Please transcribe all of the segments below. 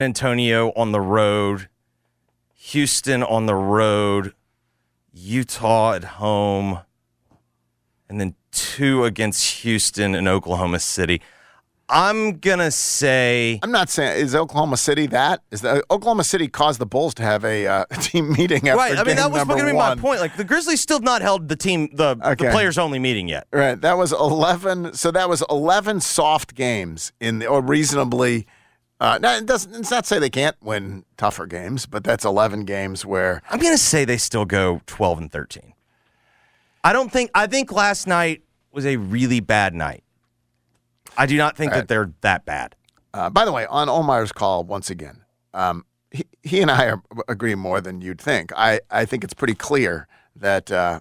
Antonio on the road, Houston on the road, Utah at home, and then two against Houston and Oklahoma City. I'm gonna say I'm not saying is Oklahoma City that is the Oklahoma City caused the Bulls to have a uh, team meeting after right. I mean, game that was going to be my point. Like the Grizzlies still not held the team the, the players only meeting yet. Right. That was 11. So that was 11 soft games in the, or reasonably. Uh, now, it doesn't, it's not say they can't win tougher games, but that's 11 games where I'm going to say they still go 12 and 13. I don't think. I think last night was a really bad night. I do not think Right. that they're that bad. Uh, by the way, on Omar's call, once again, um, he, he and I are, agree more than you'd think. I, I think it's pretty clear that uh,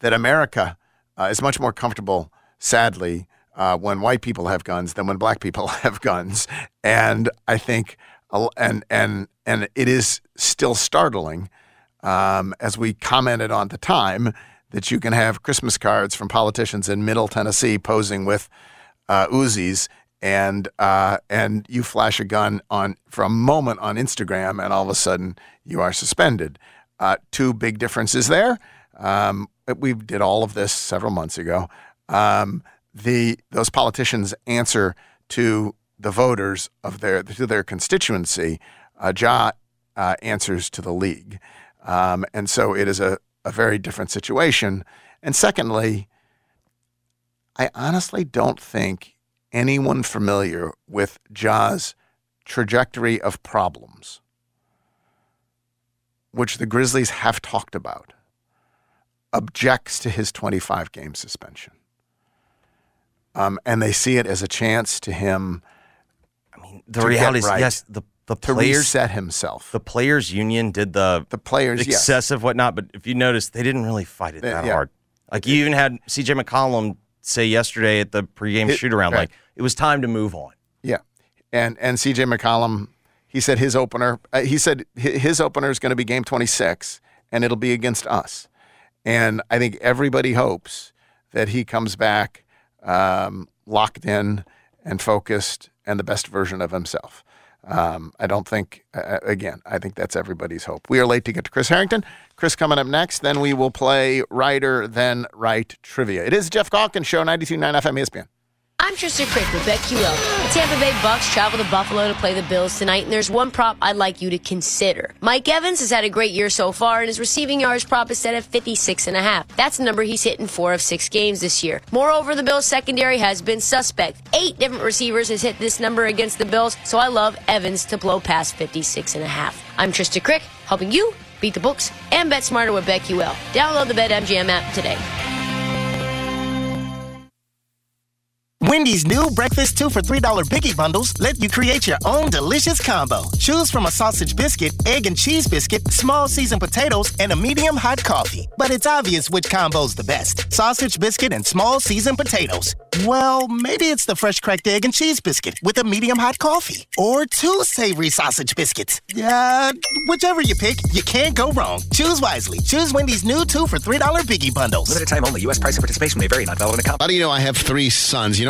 that America uh, is much more comfortable, sadly, uh, when white people have guns than when black people have guns. And I think, and and and it is still startling, um, as we commented on the time, that you can have Christmas cards from politicians in Middle Tennessee posing with uh, Uzis, and uh, and you flash a gun on for a moment on Instagram, and all of a sudden you are suspended. Uh, two big differences there. Um, we did all of this several months ago. Um, the those politicians answer to the voters of their to their constituency. Uh, Ja uh, answers to the league, um, and so it is a, a very different situation. And secondly, I honestly don't think anyone familiar with Ja's trajectory of problems, which the Grizzlies have talked about, objects to his 25 game suspension. Um, and they see it as a chance to him I mean, the reality is, right. yes, the the to players, reset himself. the players union did the The players, yes. excessive whatnot, but if you notice, they didn't really fight it that yeah. hard. Like you even had C.J. McCollum say yesterday at the pregame shoot around, right. like it was time to move on. Yeah, and and C.J. McCollum, he said his opener. Uh, he said his opener is going to be Game 26, and it'll be against us. And I think everybody hopes that he comes back um, locked in and focused and the best version of himself. Um, I don't think, uh, again, I think that's everybody's hope. We are late to get to Chris Herrington. Chris coming up next. Then we will play Righter Than Wright Trivia. It is Geoff Calkins Show, 92.9 FM ESPN. I'm Tristan Crick with BetQL. Tampa Bay Bucks travel to Buffalo to play the Bills tonight, and there's one prop I'd like you to consider. Mike Evans has had a great year so far, and his receiving yards prop is set at 56 and a half. That's the number he's hit in four of six games this year. Moreover, the Bills secondary has been suspect. Eight different receivers has hit this number against the Bills, so I love Evans to blow past 56 and a half. I'm Tristan Crick, helping you beat the books and bet smarter with BetQL. Download the BetMGM app today. Wendy's new breakfast two for $3 Biggie Bundles let you create your own delicious combo. Choose from a sausage biscuit, egg and cheese biscuit, small seasoned potatoes, and a medium hot coffee. But it's obvious which combo's the best sausage biscuit and small seasoned potatoes. Well, maybe it's the fresh cracked egg and cheese biscuit with a medium hot coffee. Or two savory sausage biscuits. Yeah, whichever you pick, you can't go wrong. Choose wisely. Choose Wendy's new two for $3 Biggie Bundles. Limited time only. U.S. price and participation may vary. Not valid in a comp. How do you know I have three sons? You know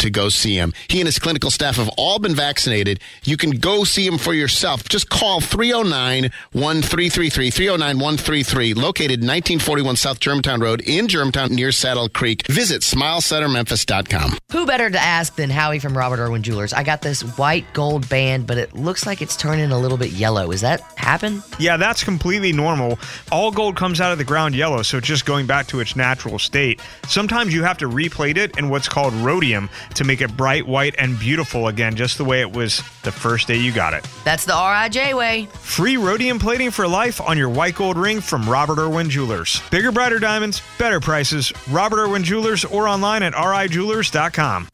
to go see him. He and his clinical staff have all been vaccinated. You can go see him for yourself. Just call 309 1333, 309 133, located 1941 South Germantown Road in Germantown near Saddle Creek. Visit smilecentermemphis.com. Who better to ask than Howie from Robert Irwin Jewelers? I got this white gold band, but it looks like it's turning a little bit yellow. Is that happen? Yeah, that's completely normal. All gold comes out of the ground yellow, so it's just going back to its natural state. Sometimes you have to replate it in what's called rhodium to make it bright white and beautiful again, just the way it was the first day you got it. That's the RIJ way. Free rhodium plating for life on your white gold ring from Robert Irwin Jewelers. Bigger, brighter diamonds, better prices. Robert Irwin Jewelers or online at rijewelers.com.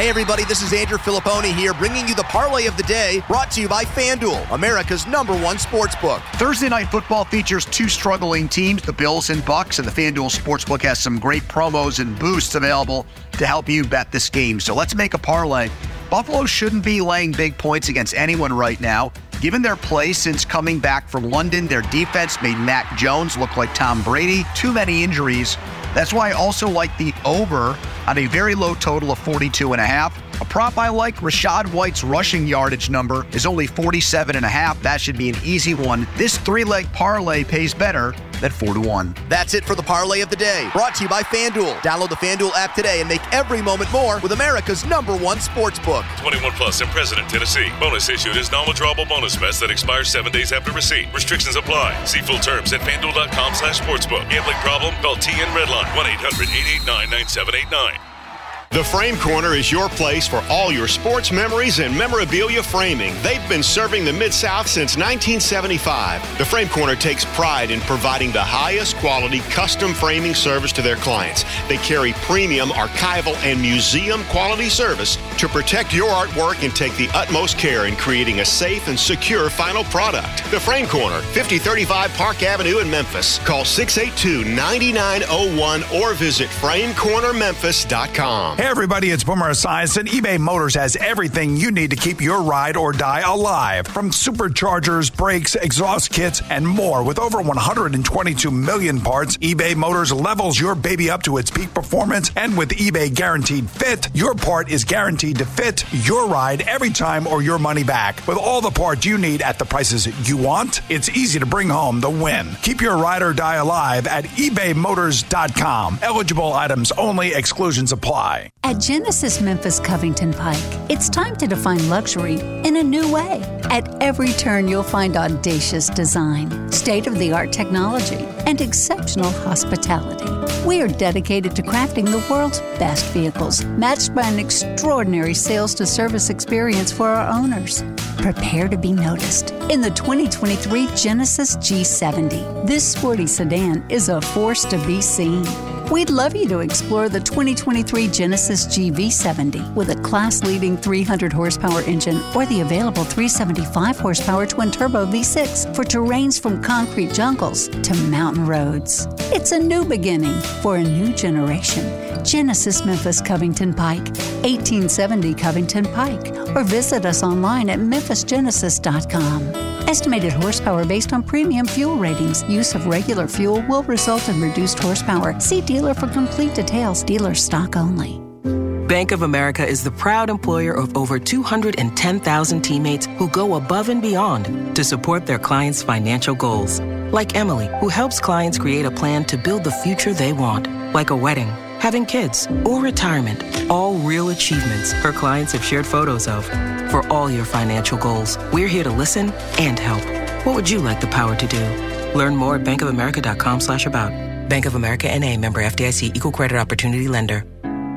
Hey everybody, this is Andrew Filipponi here, bringing you the parlay of the day, brought to you by FanDuel, America's number one sports book. Thursday night football features two struggling teams, the Bills and Bucks, and the FanDuel Sportsbook has some great promos and boosts available to help you bet this game. So let's make a parlay Buffalo shouldn't be laying big points against anyone right now. Given their play since coming back from London, their defense made Mac Jones look like Tom Brady. Too many injuries. That's why I also like the over on a very low total of 42 and a half. A prop I like, Rachaad White's rushing yardage number is only 47 and a half. That should be an easy one. This three-leg parlay pays better than 4 to 1. That's it for the parlay of the day. Brought to you by FanDuel. Download the FanDuel app today and make every moment more with America's number one sports book. 21 plus in President, Tennessee. Bonus issued is non-withdrawable bonus vest that expires seven days after receipt. Restrictions apply. See full terms at fanduel.com slash sportsbook. Gambling problem? Call TN Redline 1-800-889-9789. The Frame Corner is your place for all your sports memories and memorabilia framing. They've been serving the Mid South since 1975. The Frame Corner takes pride in providing the highest quality custom framing service to their clients. They carry premium archival and museum quality service to protect your artwork and take the utmost care in creating a safe and secure final product. The Frame Corner, 5035 Park Avenue in Memphis. Call 682 9901 or visit framecornermemphis.com. Hey everybody, it's Boomer Esiason. eBay Motors has everything you need to keep your ride or die alive. From superchargers, brakes, exhaust kits, and more. With over 122 million parts, eBay Motors levels your baby up to its peak performance. And with eBay Guaranteed Fit, your part is guaranteed to fit your ride every time or your money back. With all the parts you need at the prices you want, it's easy to bring home the win. Keep your ride or die alive at ebaymotors.com. Eligible items only, exclusions apply. At Genesis Memphis Covington Pike, it's time to define luxury in a new way. At every turn, you'll find audacious design, state of the art technology, and exceptional hospitality. We are dedicated to crafting the world's best vehicles, matched by an extraordinary sales to service experience for our owners. Prepare to be noticed in the 2023 Genesis G70. This sporty sedan is a force to be seen. We'd love you to explore the 2023 Genesis GV70 with a class leading 300 horsepower engine or the available 375 horsepower twin turbo V6 for terrains from concrete jungles to mountain roads. It's a new beginning for a new generation. Genesis Memphis Covington Pike, 1870 Covington Pike, or visit us online at memphisgenesis.com. Estimated horsepower based on premium fuel ratings. Use of regular fuel will result in reduced horsepower. See dealer for complete details. Dealer stock only. Bank of America is the proud employer of over 210,000 teammates who go above and beyond to support their clients' financial goals. Like Emily, who helps clients create a plan to build the future they want, like a wedding, having kids, or retirement. All real achievements her clients have shared photos of. For all your financial goals, we're here to listen and help. What would you like the power to do? Learn more at bankofamerica.com slash about. Bank of America and a member FDIC equal credit opportunity lender.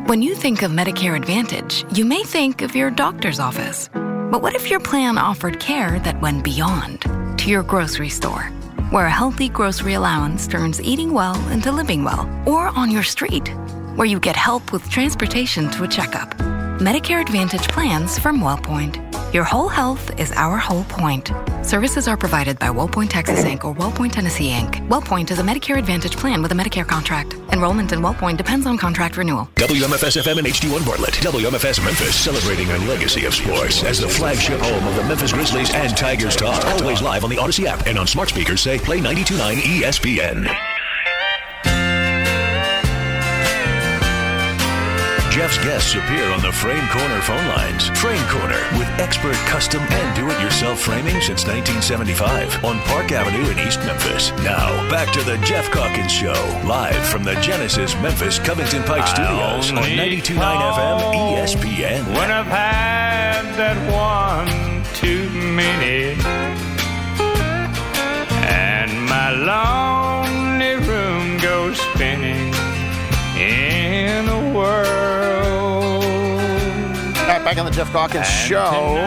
When you think of Medicare Advantage, you may think of your doctor's office. But what if your plan offered care that went beyond to your grocery store, where a healthy grocery allowance turns eating well into living well, or on your street, where you get help with transportation to a checkup? Medicare Advantage plans from WellPoint. Your whole health is our whole point. Services are provided by WellPoint Texas Inc. or WellPoint Tennessee Inc. WellPoint is a Medicare Advantage plan with a Medicare contract. Enrollment in WellPoint depends on contract renewal. WMFS FM and HD1 Bartlett. WMFS Memphis celebrating a legacy of sports as the flagship home of the Memphis Grizzlies and Tigers Talk. Always live on the Odyssey app and on smart speakers say play 929 ESPN. Geoff's guests appear on the Frame Corner phone lines. Frame Corner with expert custom and do-it-yourself framing since 1975 on Park Avenue in East Memphis. Now, back to the Geoff Calkins Show, live from the Genesis Memphis Covington Pike Studios on 92.9 FM ESPN. When I've had that one too many and my lonely room goes spinning back on the Geoff Calkins Show.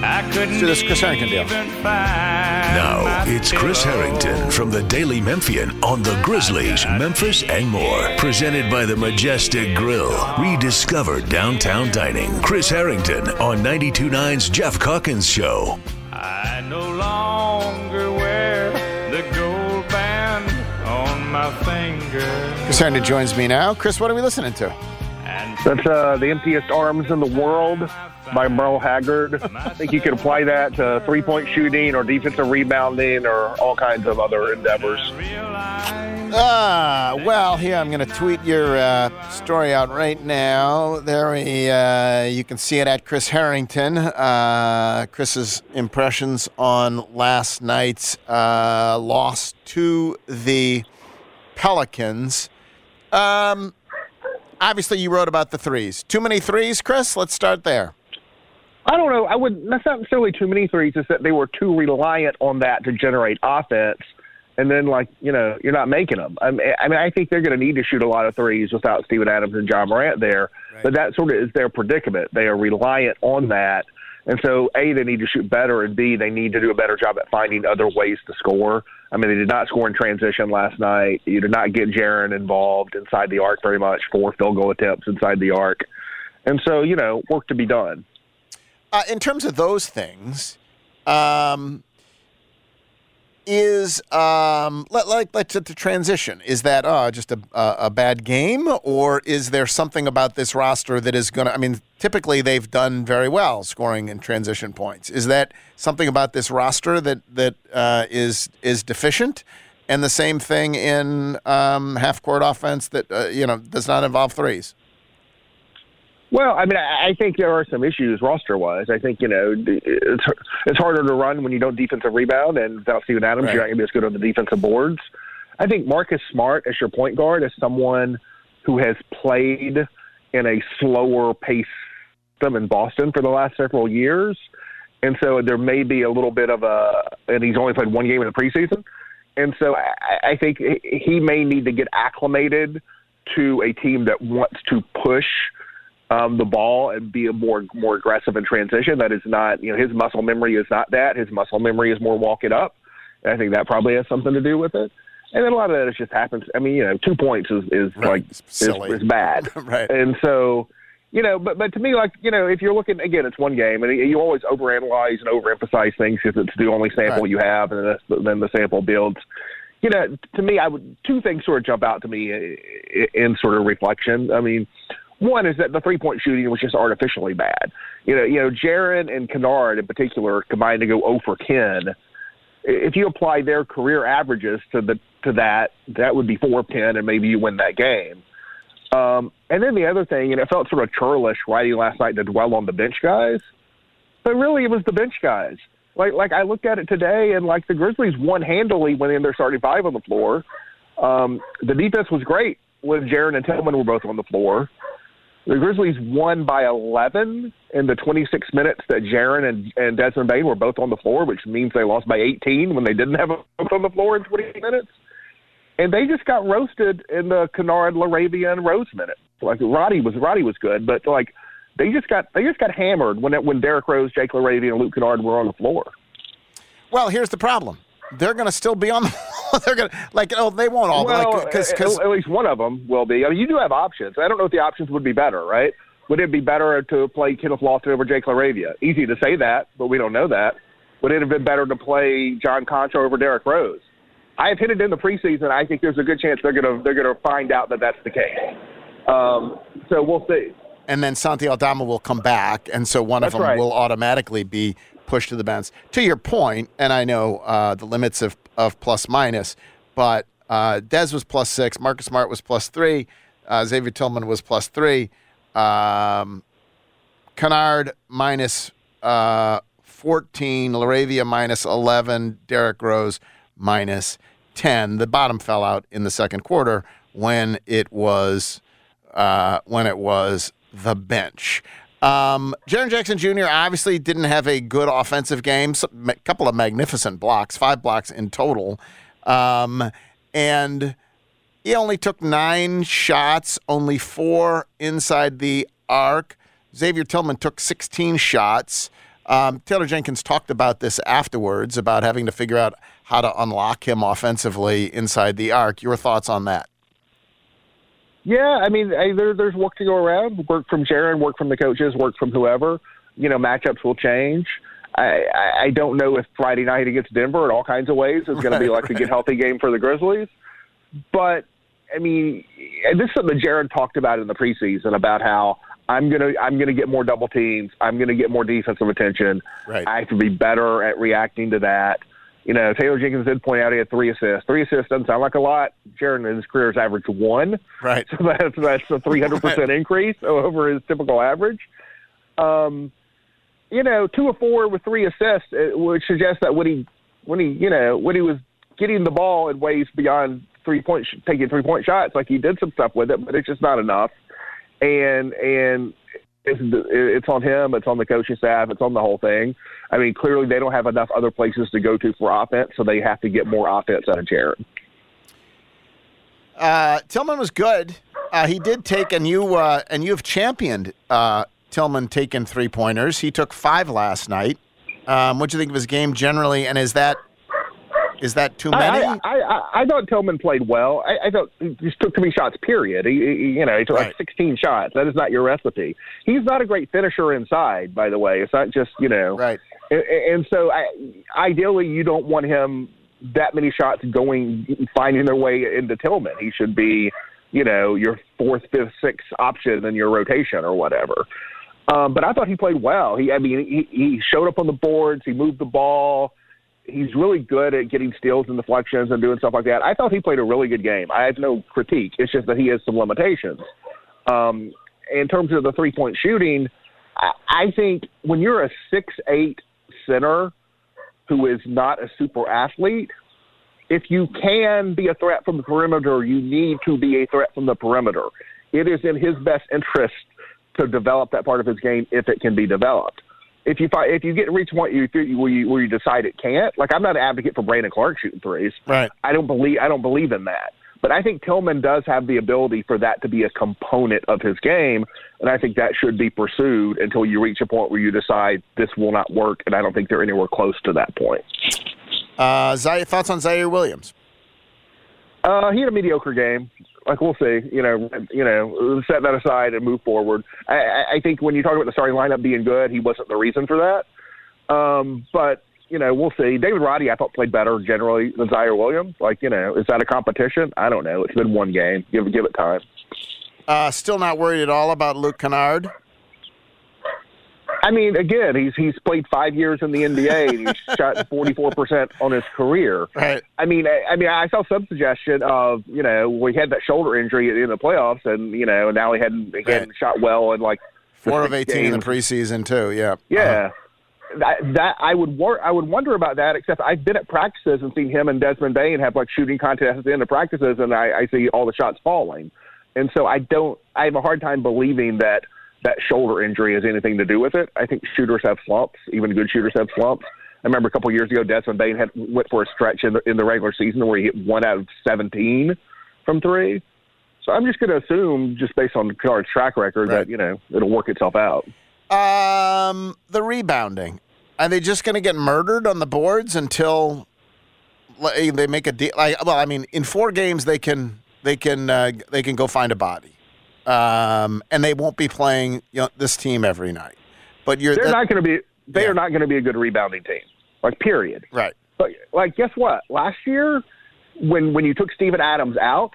Let's do this Chris Herrington deal. Now, it's Chris Herrington from the Daily Memphian on the Grizzlies, Memphis, and more. Presented by the Majestic Grill. Rediscover downtown dining. Chris Herrington on 92.9's Geoff Calkins Show. I no longer wear the gold band on my finger. Chris Herrington joins me now. Chris, what are we listening to? That's uh, The Emptiest Arms in the World by Merle Haggard. I think you could apply that to three point shooting or defensive rebounding or all kinds of other endeavors. Ah, well, here I'm going to tweet your uh, story out right now. There, we, uh, you can see it at Chris Herrington. Uh, Chris's impressions on last night's uh, loss to the Pelicans. Um, obviously, you wrote about the threes. Too many threes, Chris. Let's start there. I don't know. I would. That's not necessarily too many threes. It's that they were too reliant on that to generate offense, and then like you know you're not making them. I mean, I, mean, I think they're going to need to shoot a lot of threes without Steven Adams and Ja Morant there. But that sort of is their predicament. They are reliant on that, and so a they need to shoot better, and b they need to do a better job at finding other ways to score. I mean, they did not score in transition last night. You did not get Jaren involved inside the arc very much. Four field goal attempts inside the arc, and so you know work to be done. Uh, in terms of those things, um, is um, let, like let's the transition. Is that uh, just a, a a bad game, or is there something about this roster that is going to? I mean, typically they've done very well scoring in transition points. Is that something about this roster that that uh, is is deficient? And the same thing in um, half court offense that uh, you know does not involve threes. Well, I mean, I think there are some issues roster wise. I think you know it's it's harder to run when you don't defensive rebound, and without Steven Adams, Right. you're not going to be as good on the defensive boards. I think Marcus Smart as your point guard is someone who has played in a slower pace system in Boston for the last several years, and so there may be a little bit of a. And he's only played one game in the preseason, and so I, I think he may need to get acclimated to a team that wants to push um, the ball and be a more more aggressive in transition. That is not, you know, his muscle memory is not that. His muscle memory is more walk it up. And I think that probably has something to do with it. And then a lot of that is just happens. I mean, you know, two points is, is like is, is bad, right? And so, you know, but but to me, like you know, if you're looking again, it's one game, and you always overanalyze and overemphasize things because it's the only sample Right. you have, and then the, then the sample builds. You know, to me, I would two things sort of jump out to me i- in sort of reflection. I mean, one is that the three point shooting was just artificially bad. You know, you know, Jaren and Kennard in particular combined to go 0 for 10. If you apply their career averages to the to that, that would be four pin, and maybe you win that game. Um, and then the other thing, and it felt sort of churlish writing last night to dwell on the bench guys, but really it was the bench guys. Like like I looked at it today, and like the Grizzlies won handily when in their starting five on the floor. Um, the defense was great when Jaren and Tillman were both on the floor. The Grizzlies won by 11 in the 26 minutes that Jaren and, and Desmond Bane were both on the floor, which means they lost by 18 when they didn't have them both on the floor in 20 minutes. And they just got roasted in the Kennard, LaRavia, and Rose minutes. Like Roddy was Roddy was good, but like they just got they just got hammered when when Derrick Rose, Jake LaRavia, and Luke Kennard were on the floor. Well, here's the problem. They're going to still be on the. they're going to like oh they won't all well, like because at, at least one of them will be. I mean, you do have options. I don't know if the options would be better, right? Would it be better to play Kenneth Lofton over Jake LaRavia? Easy to say that, but we don't know that. Would it have been better to play John Konchar over Derrick Rose? I have hinted in the preseason. I think there's a good chance they're gonna they're gonna find out that that's the case. Um, so we'll see. and then Santi Aldama will come back, and so one That's of them right. will automatically be pushed to the bench. To your point, and I know uh, the limits of, of plus minus, but uh, Dez was plus six, Marcus Smart was plus three, uh, Xavier Tillman was plus three, um, Kennard minus uh, 14, LaRavia minus 11, Derrick Rose minus 10. The bottom fell out in the second quarter when it was uh, when it was the bench. Um, Jaren Jackson Jr. obviously didn't have a good offensive game. A couple of magnificent blocks, five blocks in total, um, and he only took nine shots, only four inside the arc. Xavier Tillman took 16 shots. Um, Taylor Jenkins talked about this afterwards about having to figure out how to unlock him offensively inside the arc. Your thoughts on that? Yeah, I mean, hey, there, there's work to go around. Work from Jaren, work from the coaches, work from whoever. You know, matchups will change. I, I, I don't know if Friday night against Denver in all kinds of ways is going to be like a get healthy game for the Grizzlies. But I mean, this is something Jaren talked about in the preseason about how I'm gonna I'm gonna get more double teams. I'm gonna get more defensive attention. Right. I have to be better at reacting to that. You know, Taylor Jenkins did point out he had three assists. Three assists doesn't sound like a lot. Jaren in his career has averaged one. Right. So that's that's a 300 percent increase over his typical average. Um, you know, two or four with three assists, which suggests that when he when he you know when he was getting the ball in ways beyond three point sh- taking three point shots, like he did some stuff with it, but it's just not enough. And and it's it's on him, it's on the coaching staff, it's on the whole thing. I mean, clearly they don't have enough other places to go to for offense, so they have to get more offense out of Jaren. Uh, Tillman was good. Uh, he did take, and you uh, and you have championed uh, Tillman taking three pointers. He took five last night. Um, what do you think of his game generally? And is that is that too many? I, I, I, I thought Tillman played well. I, I thought he just took too many shots. Period. He, he, you know, he took like 16 shots. That is not your recipe. He's not a great finisher inside. By the way, it's not just you know. Right. And, and so, I, ideally, you don't want him that many shots going finding their way into Tillman. He should be, you know, your fourth, fifth, sixth option in your rotation or whatever. Um, but I thought he played well. He, I mean, he, he showed up on the boards. He moved the ball. He's really good at getting steals and deflections and doing stuff like that. I thought he played a really good game. I have no critique. It's just that he has some limitations. Um, in terms of the three point shooting, I, I think when you're a six eight center who is not a super athlete, if you can be a threat from the perimeter, you need to be a threat from the perimeter. It is in his best interest to develop that part of his game if it can be developed. If you find, if you get to reach point you, where you where you decide it can't, like I'm not an advocate for Brandon Clark shooting threes. Right. I don't believe I don't believe in that. But I think Tillman does have the ability for that to be a component of his game, and I think that should be pursued until you reach a point where you decide this will not work. And I don't think they're anywhere close to that point. Uh, Ziaire, thoughts on Ziaire Williams? Uh, he had a mediocre game. Like we'll see, you know, you know, set that aside and move forward. I, I- think when you talk about the starting lineup being good, he wasn't the reason for that. Um, but you know, we'll see. David Roddy, I thought played better generally than Ziaire Williams. Like, you know, is that a competition? I don't know. It's been one game. Give give it time. Uh, still not worried at all about Luke Kennard. I mean, again, he's he's played five years in the NBA and he's shot forty four percent on his career. Right. I mean, I, I mean, I saw some suggestion of you know we had that shoulder injury in the playoffs, and you know now he hadn't he hadn't shot well in like Four of eighteen in the preseason too. Yeah. Uh-huh. Yeah. That, that I would wor- I would wonder about that. Except I've been at practices and seen him and Desmond Bane have like shooting contests at the end of practices, and I, I see all the shots falling. And so I don't. I have a hard time believing that that shoulder injury has anything to do with it. I think shooters have slumps. Even good shooters have slumps. I remember a couple years ago, Desmond Bane had went for a stretch in the, in the regular season where he hit one out of seventeen from three. So I'm just going to assume, just based on Kennard's track record, that you know it'll work itself out. Um, the rebounding. Are they just going to get murdered on the boards until they make a deal? Like, well, I mean, in four games they can they can uh, they can go find a body, um, and they won't be playing you know, this team every night. But you're They're that- not going to be. They are not going to be a good rebounding team. Like period. Right. But like, guess what? Last year, when when you took Steven Adams out,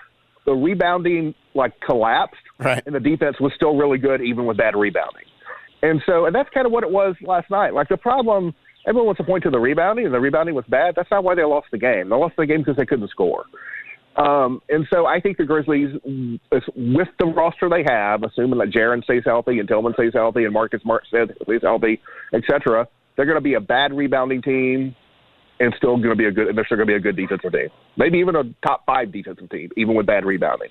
the rebounding like collapsed. Right. And the defense was still really good, even with bad rebounding. And so, and that's kind of what it was last night. Like the problem, everyone wants to point to the rebounding, and the rebounding was bad. That's not why they lost the game. They lost the game because they couldn't score. Um, and so I think the Grizzlies, with the roster they have, assuming that Jaren stays healthy and Tillman stays healthy and Marcus Smart stays healthy, et cetera, they're going to be a bad rebounding team and still going to be a good, and they're still going to be a good defensive team. Maybe even a top five defensive team, even with bad rebounding.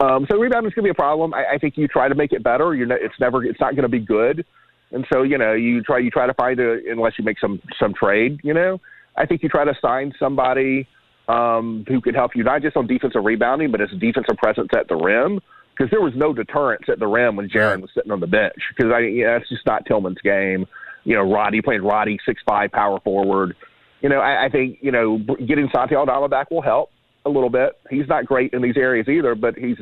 Um, so rebounding is going to be a problem. I, I think you try to make it better. You're not, it's never, it's not going to be good. And so, you know, you try, you try to find a, unless you make some, some trade, you know, I think you try to sign somebody um, who could help you not just on defensive rebounding, but as a defensive presence at the rim. Because there was no deterrence at the rim when Jaren was sitting on the bench. Because I, yeah, that's just not Tillman's game. You know, Roddy playing Roddy six five power forward. You know, I, I think you know getting Santi Aldama back will help a little bit. He's not great in these areas either, but he's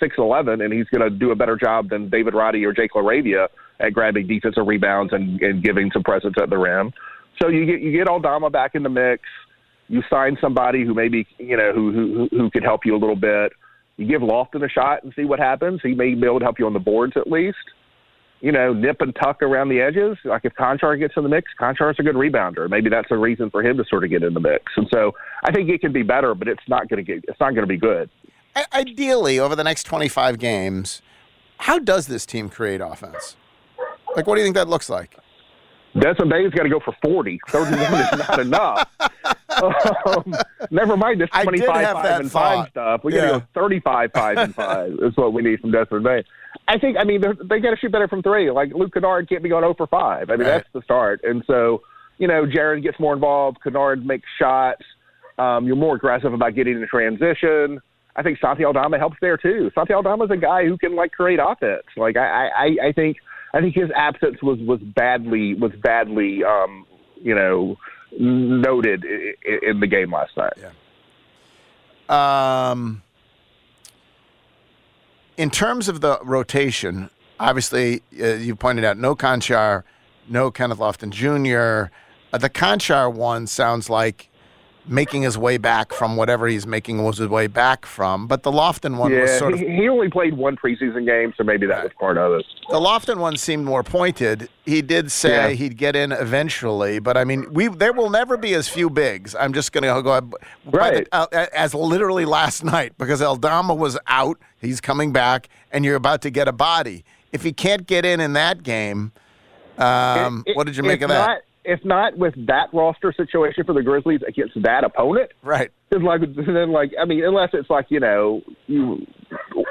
six eleven and he's going to do a better job than David Roddy or Jake LaRavia at grabbing defensive rebounds and, and giving some presence at the rim. So you get you get Aldama back in the mix. You sign somebody who maybe you know who who who could help you a little bit. You give Lofton a shot and see what happens. He may be able to help you on the boards at least. You know, nip and tuck around the edges. Like if Konchar gets in the mix, Konchar's a good rebounder. Maybe that's a reason for him to sort of get in the mix. And so I think it can be better, but it's not going to get. It's not going to be good. Ideally, over the next 25 games, how does this team create offense? Like, what do you think that looks like? Desmond Bane's got to go for 40. 31 is not enough. um, never mind this 25 5 and thought. 5 stuff. We got to Yeah. go 35, 5, and 5 is what we need from Desmond Bane. I think, I mean, they're- they got to shoot better from three. Like, Luke Kennard can't be going 0 for 5. I mean, Right. that's the start. And so, you know, Jaren gets more involved. Kennard makes shots. Um, you're more aggressive about getting in transition. I think Santi Aldama helps there too. Santi Aldama's a guy who can like create offense. Like I, I, I think I think his absence was was badly was badly um, you know noted in, the game last night. Um, in terms of the rotation, obviously, uh, you pointed out no Konchar, no Kenneth Lofton Jr. Uh, the Konchar one sounds like making his way back from whatever he's making was his way back from, but the Lofton one was yeah, sort of he, he only played one preseason game, so maybe that was part of it. the Lofton one seemed more pointed. He did say Yeah. he'd get in eventually, but I mean, we there will never be as few bigs. I'm just going to go by the- uh, as literally last night because Aldama was out. He's coming back, and you're about to get a body. If he can't get in in that game, um, It- what did you make of that? Not, if not with that roster situation for the Grizzlies against that opponent, right? It's like then like I mean, unless it's like you know you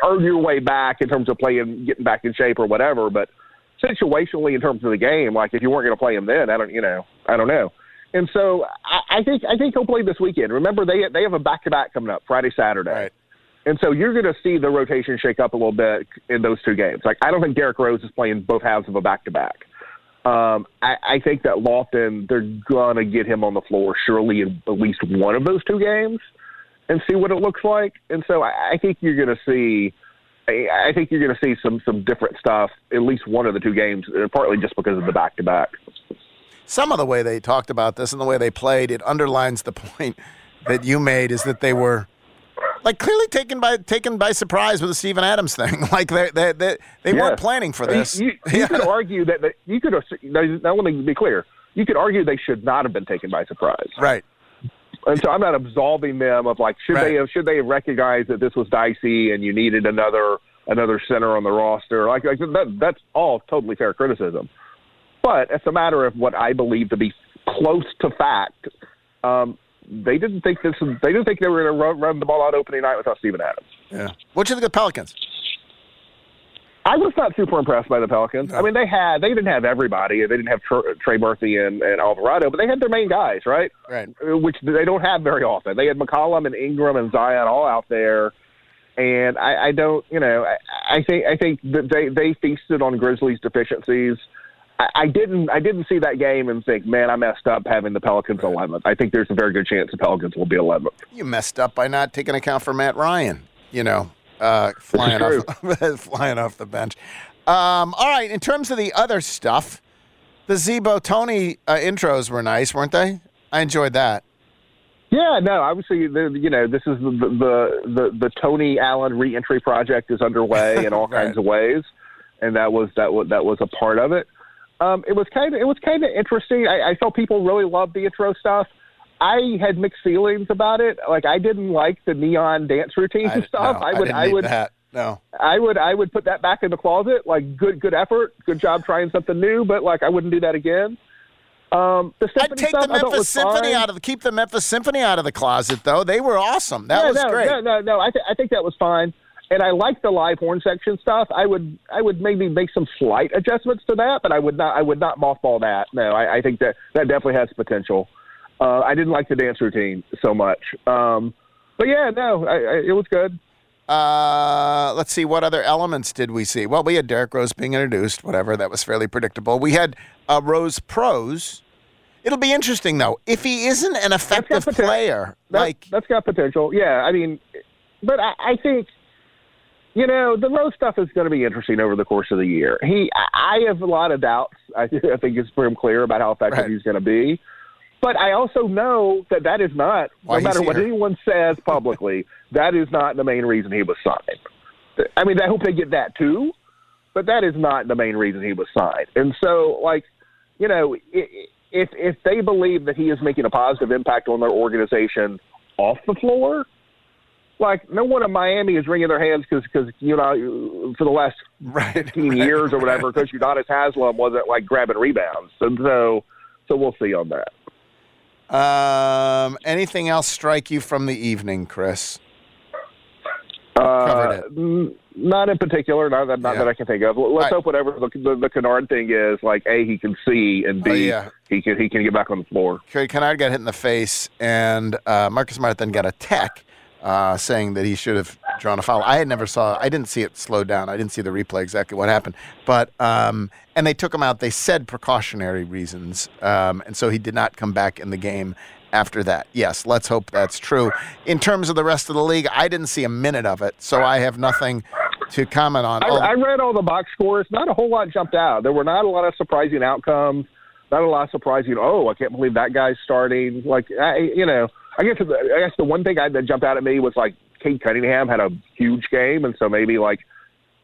earn your way back in terms of playing, getting back in shape or whatever. But situationally, in terms of the game, like if you weren't going to play him then, I don't you know I don't know. And so I, I think I think he'll play this weekend. Remember they they have a back to back coming up Friday Saturday. And so you're going to see the rotation shake up a little bit in those two games. Like I don't think Derrick Rose is playing both halves of a back to back. Um, I, I think that Lofton, they're gonna get him on the floor surely in at least one of those two games, and see what it looks like. And so I, I think you're gonna see, I, I think you're gonna see some some different stuff at least one of the two games, uh, partly just because of the back to back. Some of the way they talked about this and the way they played, it underlines the point that you made is that they were like clearly taken by taken by surprise with the Steven Adams thing. Like they they they, they Yeah. weren't planning for this. You, you, you could argue that, that you could. Now, let me be clear. You could argue they should not have been taken by surprise. Right. And so I'm not absolving them of like should they have should they have recognized that this was dicey and you needed another another center on the roster like, like that that's all totally fair criticism. But it's a matter of what I believe to be close to fact. Um, they didn't think this. They didn't think they were going to run, run the ball out opening night without Steven Adams. Yeah. What do you think of the Pelicans? I was not super impressed by the Pelicans. I mean, they had they didn't have everybody. They didn't have Tr- Trey Murphy and, and Alvarado, but they had their main guys, right? Right. Which they don't have very often. They had McCollum and Ingram and Zion all out there, and I, I don't, you know, I, I think I think that they they feasted on Grizzlies' deficiencies. I, I didn't I didn't see that game and think, man, I messed up having the Pelicans 11th. I think there's a very good chance the Pelicans will be 11th. You messed up by not taking account for Matt Ryan. You know, uh, flying off flying off the bench. Um, all right. In terms of the other stuff, the Zebo Tony uh, intros were nice, weren't they? I enjoyed that. Yeah, no, obviously, the, you know, this is the the the, the Tony Allen reentry project is underway in all kinds of ways, and that was that was that was a part of it. Um, it was kind of it was kind of interesting. I, I felt people really loved the intro stuff. I had mixed feelings about it. Like I didn't like the neon dance routines and stuff. no, I would didn't I, would that. No. I would I would put that back in the closet. Like good good effort, good job trying something new, but like I wouldn't do that again. Um, the I'd take stuff the Memphis Symphony fine. out of the keep the Memphis Symphony out of the closet though. They were awesome. That Yeah, was no, great. No, no, no. I, th- I think that was fine, and I like the live horn section stuff. I would, I would maybe make some slight adjustments to that, but I would not, I would not mothball that. No, I, I think that that definitely has potential. Uh, I didn't like the dance routine so much, um, but yeah, no, I, I, it was good. Uh, let's see, what other elements did we see? Well, we had Derrick Rose being introduced, whatever. That was fairly predictable. We had uh, Rose pros. It'll be interesting though if he isn't an effective player. That, like that's got potential. Yeah, I mean, but I, I think you know the Rose stuff is going to be interesting over the course of the year. He, I have a lot of doubts. I, I think it's pretty clear about how effective Right. he's going to be. But I also know that that is not, Why no matter what anyone says publicly, that is not the main reason he was signed. I mean, I hope they get that too, but that is not the main reason he was signed. And so, like, you know, if if they believe that he is making a positive impact on their organization off the floor, like no one in Miami is wringing their hands because because you know for the last right, 15 years or whatever, because Udonis Haslem wasn't like grabbing rebounds, and so so we'll see on that. Um, anything else strike you from the evening, Chris? Uh, n- Not in particular, not that, not Yeah. that I can think of. Let's right. hope whatever the, the the Kennard thing is, like a he can see, and b Oh, yeah. he can he can get back on the floor. Kerry Kennard got hit in the face, and uh, Marcus Smart then got a tech uh, saying that he should have drawn a foul. I had never saw, I didn't see it slowed down. I didn't see the replay exactly what happened, but um, and they took him out. They said precautionary reasons, um, and so he did not come back in the game after that. Yes, let's hope that's true. In terms of the rest of the league, I didn't see a minute of it, so I have nothing to comment on. I, I read all the box scores. Not a whole lot jumped out. There were not a lot of surprising outcomes. Not a lot of surprising. Oh, I can't believe that guy's starting. Like, I, you know, I guess the, I guess the one thing I, that jumped out at me was like Cade Cunningham had a huge game, and so maybe like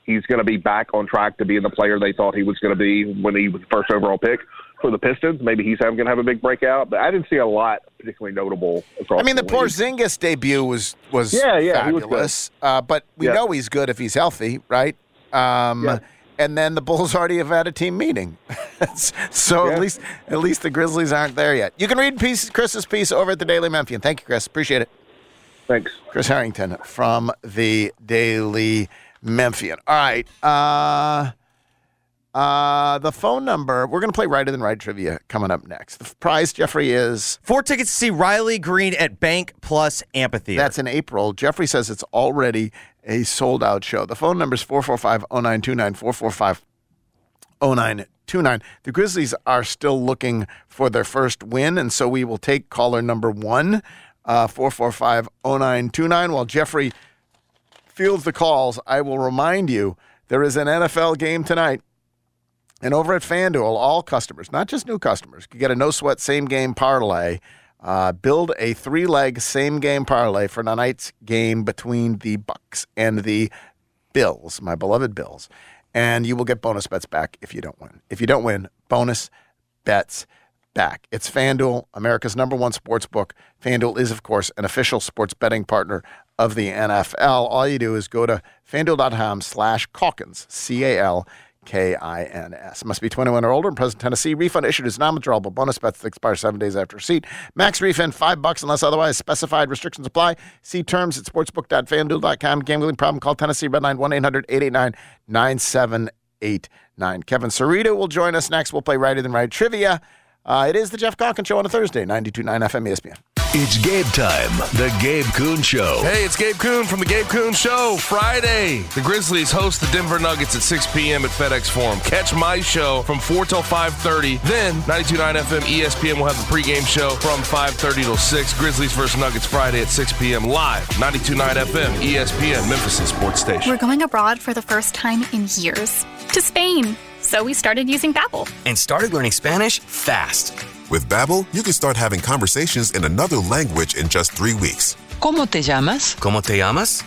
he's going to be back on track to being the player they thought he was going to be when he was the first overall pick for the Pistons. Maybe he's going to have a big breakout, but I didn't see a lot particularly notable. I mean, the league. Porzingis debut was was Yeah, yeah, fabulous. Uh, but we Yeah. know he's good if he's healthy, right? Um, And then the Bulls already have had a team meeting, so at least at least the Grizzlies aren't there yet. You can read piece, Chris's piece over at the Daily Memphian. Thank you, Chris. Appreciate it. Thanks, Chris Herrington from the Daily Memphian. All right. Uh, uh, the phone number. We're going to play Righter Than Wright trivia coming up next. The prize, Jeffrey, is four tickets to see Riley Green at Bank Plus Amphitheater. That's in April. Jeffrey says it's already a sold out show. The phone number is 445 0929 445 0929. The Grizzlies are still looking for their first win, and so we will take caller number one, uh, 445 0929. While Jeffrey fields the calls, I will remind you there is an NFL game tonight. And over at FanDuel, all customers, not just new customers, can get a no sweat same game parlay. Uh, build a three leg same game parlay for tonight's game between the Bucks and the Bills, my beloved Bills. And you will get bonus bets back if you don't win. If you don't win, bonus bets back. It's FanDuel, America's number one sports book. FanDuel is, of course, an official sports betting partner of the NFL. All you do is go to fanduel.com slash Calkins, C A L K I N S. Must be 21 or older in present Tennessee. Refund issued is non-withdrawable. Bonus bets that expire seven days after receipt. Max refund five bucks unless otherwise specified. Restrictions apply. See terms at sportsbook.fanduel.com. Gambling problem? Call Tennessee Red Line 1-800-889-9789. Kevin Cerrito will join us next. We'll play Righter Than Wright trivia. Uh, it is the Geoff Calkins Show on a Thursday, 92.9 FM ESPN. It's Gabe time. The Gabe Coon Show. Hey, it's Gabe Coon from the Gabe Coon Show. Friday, the Grizzlies host the Denver Nuggets at 6 p.m. at FedEx Forum. Catch my show from 4 till 5.30. Then, 92.9 FM ESPN will have the pregame show from 5.30 till 6. Grizzlies versus Nuggets Friday at 6 p.m. live. 92.9 FM ESPN, Memphis' sports station. We're going abroad for the first time in years to Spain. So we started using Babbel. And started learning Spanish fast. With Babbel, you can start having conversations in another language in just three weeks. ¿Cómo te llamas? ¿Cómo te llamas?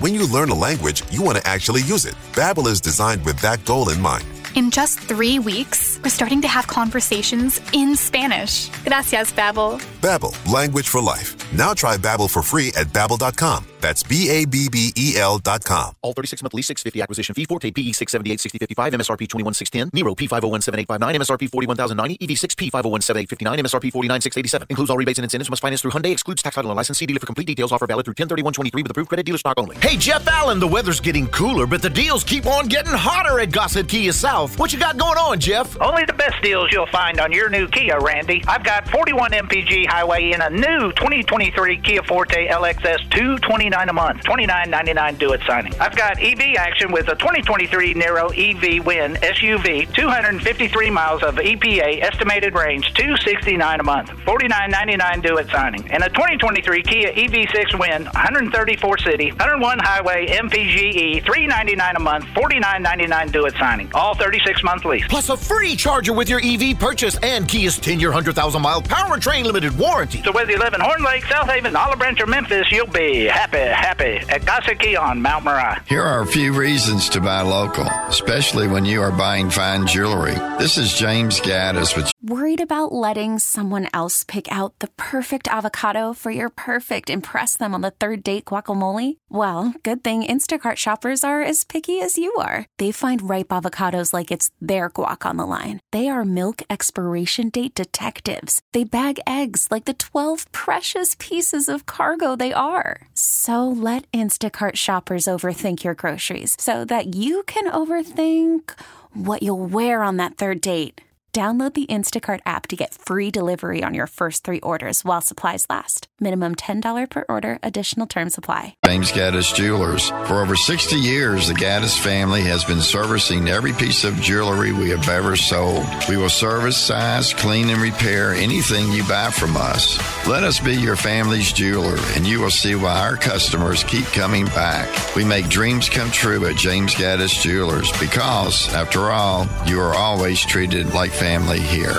When you learn a language, you want to actually use it. Babbel is designed with that goal in mind. In just three weeks, we're starting to have conversations in Spanish. Gracias, Babbel. Babbel, language for life. Now try Babbel for free at babbel.com. That's B-A-B-B-E-L dot com. All 36 monthly 650 acquisition fee. Forte PE 678 6055. MSRP 21610. Niro P501 7859. MSRP 41090. EV6 P501 7859. MSRP 49687. Includes all rebates and incentives. Must finance through Hyundai. Excludes tax title and license. See dealer for complete details. Offer valid through 103123 with approved credit dealer stock only. Hey, Jeff Allen, the weather's getting cooler, but the deals keep on getting hotter at Gossett Kia South. What you got going on, Jeff? Only the best deals you'll find on your new Kia, Randy. I've got 41 MPG highway in a new 2023 Kia Forte LXS 229 a month. $29.99 do it signing. I've got EV action with a 2023 Niro EV Win SUV, 253 miles of EPA estimated range, 269 a month. $49.99 do it signing. And a 2023 Kia EV6 Win, 134 city, 101 highway MPGE, 399 a month, 49.99 do it signing. All 36 month lease. Plus a free charger with your EV purchase and Kia's 10 year, 100,000 mile powertrain limited warranty. So whether you live in Horn Lake, South Haven, Olive Branch, or Memphis, you'll be happy, happy at Gossett Kia on Mount Moriah. Here are a few reasons to buy local, especially when you are buying fine jewelry. This is James Gaddis with Worried about letting someone else pick out the perfect avocado for your perfect impress them on the third date guacamole? Well, good thing Instacart shoppers are as picky as you are. They find ripe avocados like it's their guac on the line. They are milk expiration date detectives. They bag eggs like the 12 precious pieces of cargo they are. So let Instacart shoppers overthink your groceries so that you can overthink what you'll wear on that third date. Download the Instacart app to get free delivery on your first three orders while supplies last. Minimum $10 per order, additional term supply. James Gaddis Jewelers. For over 60 years, the Gaddis family has been servicing every piece of jewelry we have ever sold. We will service, size, clean, and repair anything you buy from us. Let us be your family's jeweler, and you will see why our customers keep coming back. We make dreams come true at James Gaddis Jewelers because, after all, you are always treated like family here.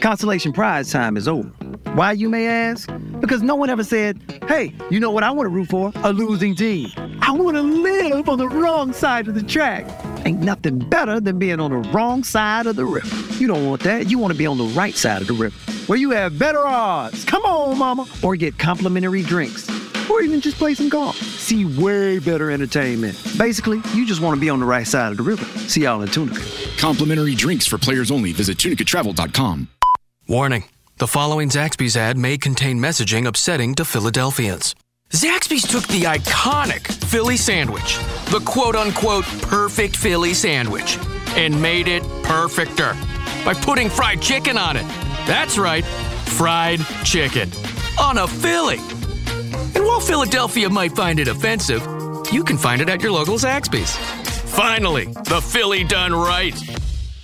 Constellation Prize time is over. Why, you may ask? Because no one ever said, hey, you know what I want to root for? A losing team. I want to live on the wrong side of the track. Ain't nothing better than being on the wrong side of the river. You don't want that. You want to be on the right side of the river, where you have better odds. Come on, mama. Or get complimentary drinks. Or even just play some golf. See way better entertainment. Basically, you just want to be on the right side of the river. See y'all in Tunica. Complimentary drinks for players only. Visit tunicatravel.com. Warning the following Zaxby's ad may contain messaging upsetting to Philadelphians. Zaxby's took the iconic Philly sandwich, the quote unquote perfect Philly sandwich, and made it perfecter by putting fried chicken on it. That's right, fried chicken on a Philly. And while Philadelphia might find it offensive, you can find it at your local Zaxby's. Finally, the Philly done right.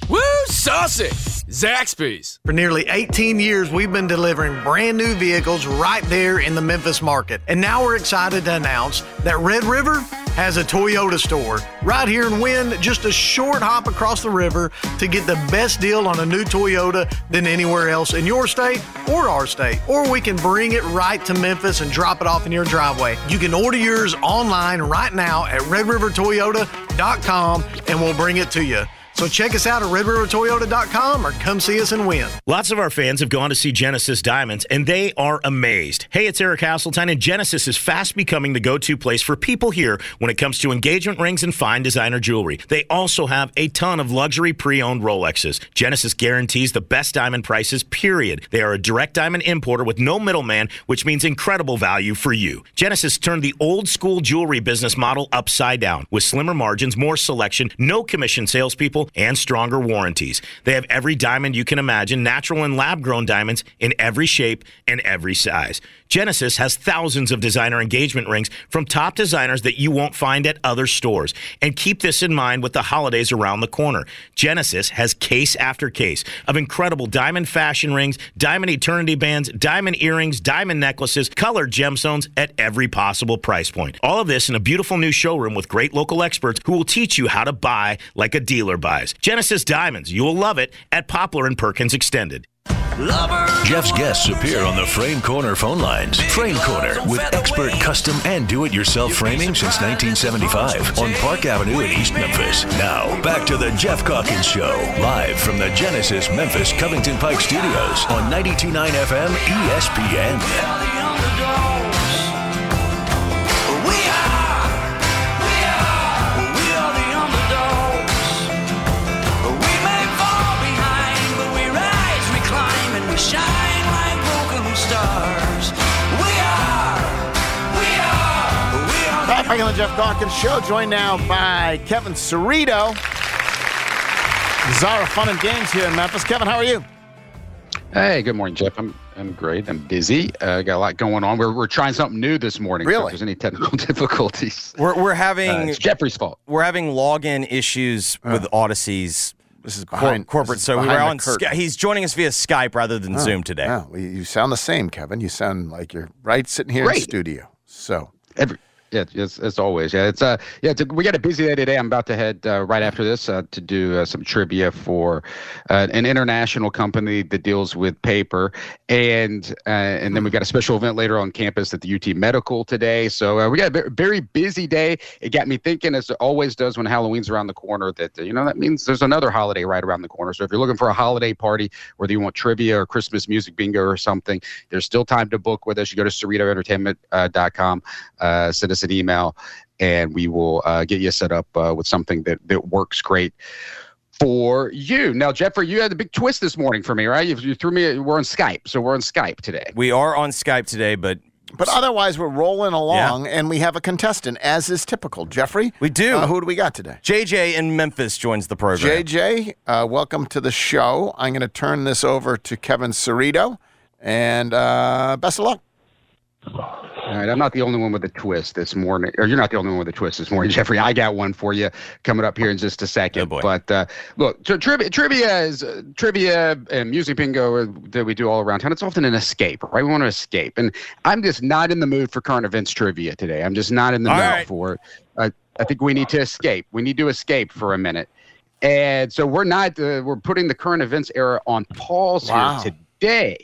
Woo, saucy! Zaxby's. For nearly 18 years, we've been delivering brand new vehicles right there in the Memphis market. And now we're excited to announce that Red River has a Toyota store right here in Wynne, just a short hop across the river to get the best deal on a new Toyota than anywhere else in your state or our state. Or we can bring it right to Memphis and drop it off in your driveway. You can order yours online right now at redrivertoyota.com and we'll bring it to you. So check us out at redrivertoyota.com or come see us and win. Lots of our fans have gone to see Genesis Diamonds and they are amazed. Hey, it's Eric Hasseltine and Genesis is fast becoming the go-to place for people here when it comes to engagement rings and fine designer jewelry. They also have a ton of luxury pre-owned Rolexes. Genesis guarantees the best diamond prices, period. They are a direct diamond importer with no middleman, which means incredible value for you. Genesis turned the old school jewelry business model upside down with slimmer margins, more selection, no commission salespeople, and stronger warranties. They have every diamond you can imagine, natural and lab grown diamonds in every shape and every size. Genesis has thousands of designer engagement rings from top designers that you won't find at other stores. And keep this in mind with the holidays around the corner. Genesis has case after case of incredible diamond fashion rings, diamond eternity bands, diamond earrings, diamond necklaces, colored gemstones at every possible price point. All of this in a beautiful new showroom with great local experts who will teach you how to buy like a dealer buys. Genesis Diamonds. You will love it at Poplar and Perkins Extended. Geoff's guests appear on the Frame Corner phone lines. Frame Corner with expert custom and do-it-yourself framing since 1975 on Park Avenue in East Memphis. Now, back to the Geoff Calkins Show, live from the Genesis Memphis Covington Pike Studios on 92.9 FM ESPN. Back on the Geoff Calkins Show, joined now by Kevin Cerrito. Zara Fun and Games here in Memphis. Kevin, how are you? Hey, good morning, Geoff. I'm I'm great. I'm busy. Uh, got a lot going on. We're, we're trying something new this morning. So Really? if there's any technical difficulties, We're we're uh, having it's Jeffrey's fault. we're having login issues with Odyssey's. This is cor- corporate. this is so we were on. Sky- he's joining us via Skype rather than Oh, Zoom today. yeah. Well, you sound the same, Kevin. You sound like you're right sitting here in the studio. So Every, yeah, as, as always. Yeah, it's uh, yeah, it's a, we got a busy day today. I'm about to head uh, right after this uh, to do uh, some trivia for uh, an international company that deals with paper, and uh, and then we've got a special event later on campus at the UT Medical today. So we got a very busy day. It got me thinking, as it always does when Halloween's around the corner, that you know that means there's another holiday right around the corner. So if you're looking for a holiday party, whether you want trivia or Christmas music bingo or something, there's still time to book with us. You go to CerritoEntertainment.com, uh, send us an email, and we will uh, get you set up uh, with something that, that works great for you. Now, Jeffrey, you had a big twist this morning for me, right? You, you threw me. We're on Skype, so we're on Skype today. We are on Skype today, but But otherwise, we're rolling along, and we have a contestant, as is typical. Jeffrey, we do. Uh, who do we got today? JJ in Memphis joins the program. JJ, uh, welcome to the show. I'm going to turn this over to Kevin Cerrito, and uh, best of luck. All right, I'm not the only one with a twist this morning, or you're not the only one with a twist this morning, Jeffrey. I got one for you coming up here in just a second. But uh, look, tri- trivia, trivia is uh, trivia and music bingo uh, that we do all around town. It's often an escape, right? We want to escape, and I'm just not in the mood for current events trivia today. I'm just not in the All mood right. for it. I, I think we need to escape. We need to escape for a minute, and so we're not. Uh, we're putting the current events era on pause Wow. here today.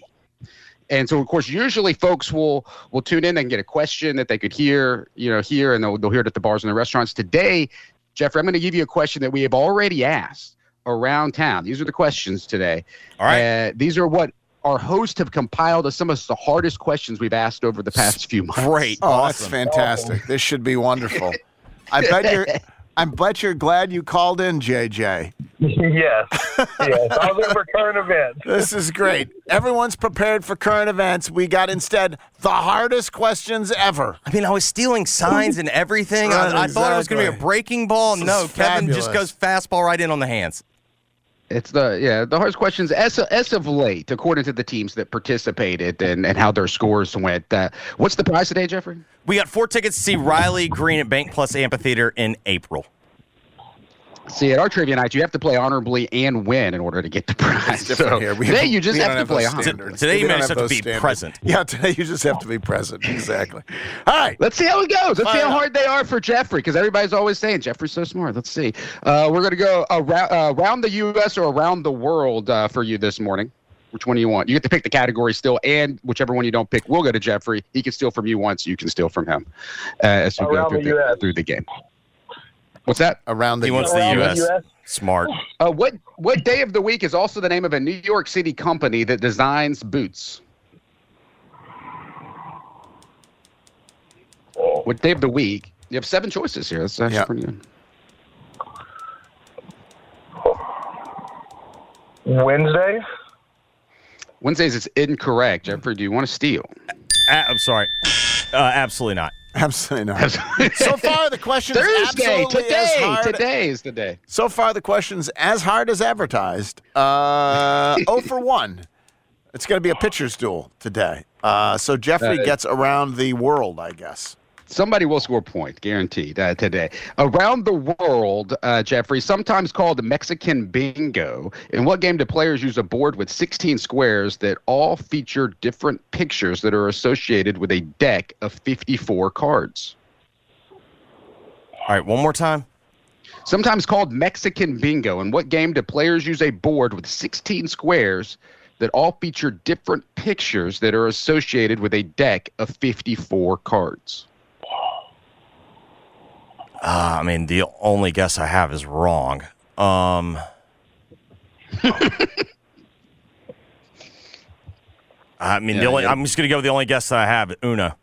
And so, of course, usually folks will will tune in and get a question that they could hear, you know, here, and they'll, they'll hear it at the bars and the restaurants. Today, Jeffrey, I'm going to give you a question that we have already asked around town. These are the questions today. All right. Uh, these are what our hosts have compiled as some of the hardest questions we've asked over the past few months. Great. Oh, that's fantastic. This should be wonderful. I bet you're. I bet you're glad you called in, JJ. yes, yes. I'll do for current events. This is great. Everyone's prepared for current events. We got instead the hardest questions ever. I mean, I was stealing signs and everything. I, Right, I thought it was going to be a breaking ball. This No, is Kevin just goes fastball right in on the hands. It's the yeah the hardest questions as as of late, according to the teams that participated and, and how their scores went. Uh, what's the prize today, Jeffrey? We got four tickets to see Riley Green at Bank Plus Amphitheater in April. See, at our trivia night, you have to play honorably and win in order to get the prize. So here. We today, you just we have don't to play those honor. Today you We just have to be standards. present. Yeah, today you just have to be present. Exactly. All right. Let's see how it goes. Let's see how up. hard they are for Jeffrey, because everybody's always saying Jeffrey's so smart. Let's see. Uh, we're going to go around, uh, around the U.S. or around the world uh, for you this morning. Which one do you want? You get to pick the category still, and whichever one you don't pick, we'll go to Jeffrey. He can steal from you once. You can steal from him uh, as we Around go through the the, through the game. What's that? Around the He wants Around the the U.S. US. Smart. Uh, what what day of the week is also the name of a New York City company that designs boots? What day of the week? You have seven choices here. That's actually Yeah. pretty good. Wednesday. Wednesdays is incorrect. Jeffrey, do you want to steal? Uh, I'm sorry. Uh, absolutely not. Absolutely not. so far, the questions Thursday, absolutely today, as hard. today is the day. So far, the questions as hard as advertised. Uh, 0 for 1. It's going to be a pitcher's duel today. Uh, so Jeffrey gets around the world, I guess. Somebody will score a point, guaranteed, uh, today. Around the world, uh, Jeffrey, sometimes called Mexican bingo. In what game do players use a board with 16 squares that all feature different pictures that are associated with a deck of 54 cards? All right, one more time. Sometimes called Mexican bingo. In what game do players use a board with 16 squares that all feature different pictures that are associated with a deck of 54 cards? Uh, I mean, the only guess I have is wrong. Um, I mean, the Yeah, only, yeah. I'm just going to go with the only guess that I have, Una.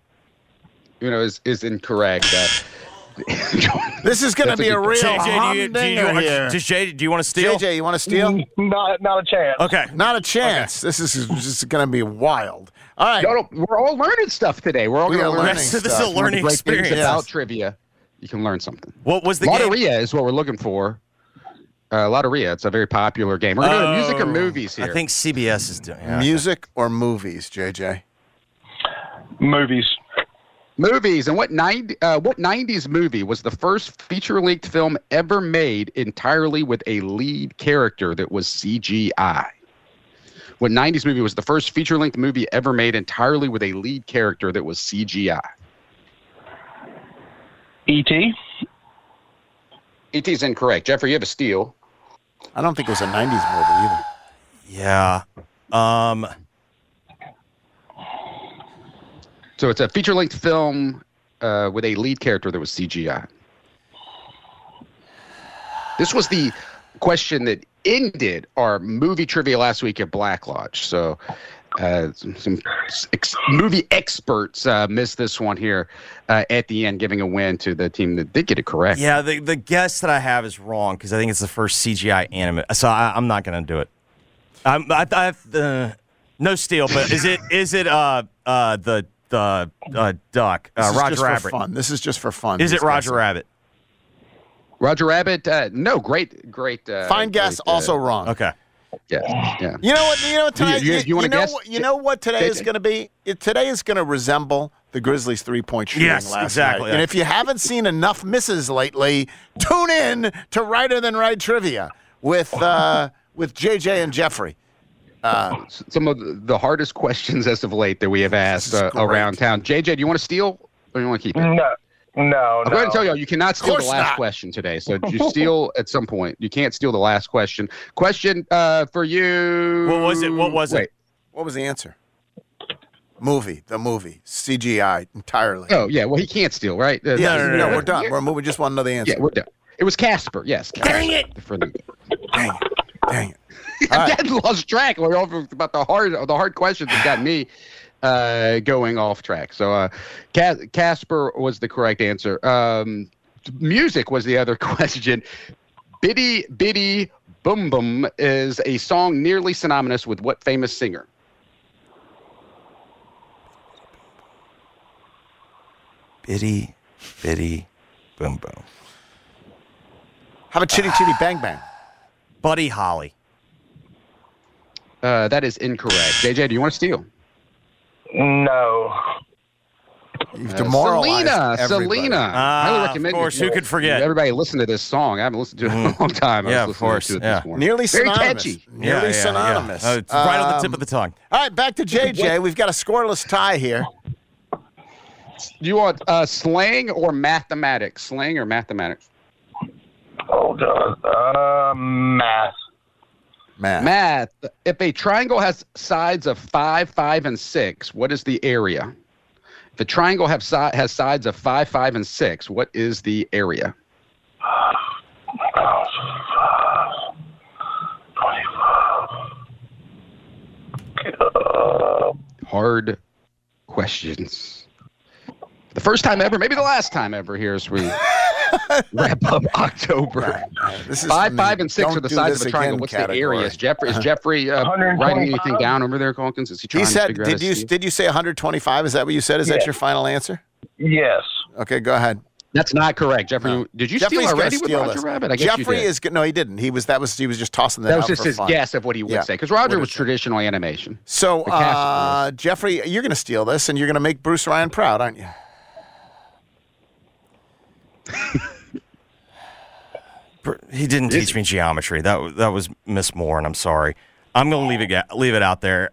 Uno is, is incorrect. Uh, This is going to be a real JJ, do you, do you, humdinger want- here. does do you want to steal? JJ, you want to steal? Not, not a chance. Okay. Not a chance. This is just going to be wild. All right. No, no, we're all learning stuff today. We're all going to are learn learning stuff. This is a One of the learning experience. about trivia. You can learn something. What was the game? Is what we're looking for. Uh, Loteria. It's a very popular game. We're going to go music or Oh, movies here. I think CBS is doing yeah. Music or movies, JJ? Movies. Movies and what 90 uh, what 90s movie was the first feature-length film ever made entirely with a lead character that was CGI? What 90s movie was the first feature-length movie ever made entirely with a lead character that was CGI? E.T. ET is incorrect. Jeffrey, you have a steal. I don't think it was a 90s movie either. Yeah. Um, So it's a feature-length film uh, with a lead character that was CGI. This was the question that ended our movie trivia last week at Black Lodge. So uh, some, some ex- movie experts uh, missed this one here uh, at the end, giving a win to the team that did get it correct. yeah, the, the guess that I have is wrong because I think it's the first CGI anime. So I, I'm not going to do it. I'm, I, I have the no steal, but is it is it uh uh the the uh, duck This uh, is Roger just Rabbit? For fun. This is just for fun. Is it Roger guessing. Rabbit? Roger Rabbit? Uh, no, great, great. Uh, Fine guess, great, uh, also wrong. Okay. Yeah, yeah. You know what? You know what You- tonight. you- You, you wanna know guess? You know what today is going to be? It, today is going to resemble the Grizzlies' three-point shooting Yes, last exactly. night. And if you haven't seen enough misses lately, tune in to Righter Than Wright trivia with uh, with JJ and Jeffrey. Uh, Some of the- the hardest questions as of late that we have asked uh, around town. JJ, do you want to steal or do you want to keep it? No. No. I'm go ahead and no. tell y'all you cannot steal the last not. question today. So you steal at some point. You can't steal the last question. Question uh, for you. What was it? What was Wait. it? what was the answer? Movie, the movie, CGI entirely. Oh yeah. Well, he can't steal, right? Uh, yeah, no, no, no, no, we're done. We're moving. Just want another answer. Yeah, we're done. It was Casper. Yes. Dang it! For the, Dang it! Dang it! I had lost track. We're over about the hard, the hard questions that got me uh, going off track. So, uh, Cas- Casper was the correct answer. Um, music was the other question. Bidi Bidi Bom Bom is a song nearly synonymous with what famous singer? Biddy Biddy boom, boom. How about Chitty Chitty Bang Bang? Buddy Holly. Uh, that is incorrect. JJ, do you want to steal? No. You've Uh, demoralized Selena, everybody. Selena. Ah, Highly of recommend. course, it. who could forget? Everybody listen to this song. I haven't listened to it in a long time. I Yeah, was of course, To it yeah. this morning. Nearly Very synonymous. catchy. Nearly Yeah, yeah, yeah. synonymous. Uh, it's right on the tip Um, of the tongue. All right, back to JJ. We've got a scoreless tie here. Do you want uh, slang or mathematics? Slang or mathematics? Hold on. Uh, math. Math. Math. If a triangle has sides of five, five, and six, what is the area? If a triangle have si- has sides of five, five, and six, what is the area? Hard questions. The first time ever, maybe the last time ever here as we wrap up October. This is Five, from the five, and 6 don't are the do sides of a triangle. again What's category. the area? Is Jeffrey, is Jeffrey uh, writing anything down over there, Calkins? Is he trying He to said, figure out "Did you his- did you say 125? Is that what you said? Is that your final answer?" Yes. Okay, go ahead. That's not correct, Jeffrey. Did you Jeffrey's steal gonna already with steal Roger this. Rabbit? I guess Jeffrey you did. is. No, he didn't. He was that was he was just tossing that, That was out just for his fun. guess of what he would Yeah. say because Roger What was traditional animation. So, uh, Jeffrey, you're going to steal this, and you're going to make Bruce Ryan proud, aren't you? Br- He didn't teach me geometry. That that was Miss Moore, and I'm sorry. I'm gonna leave it leave it out there.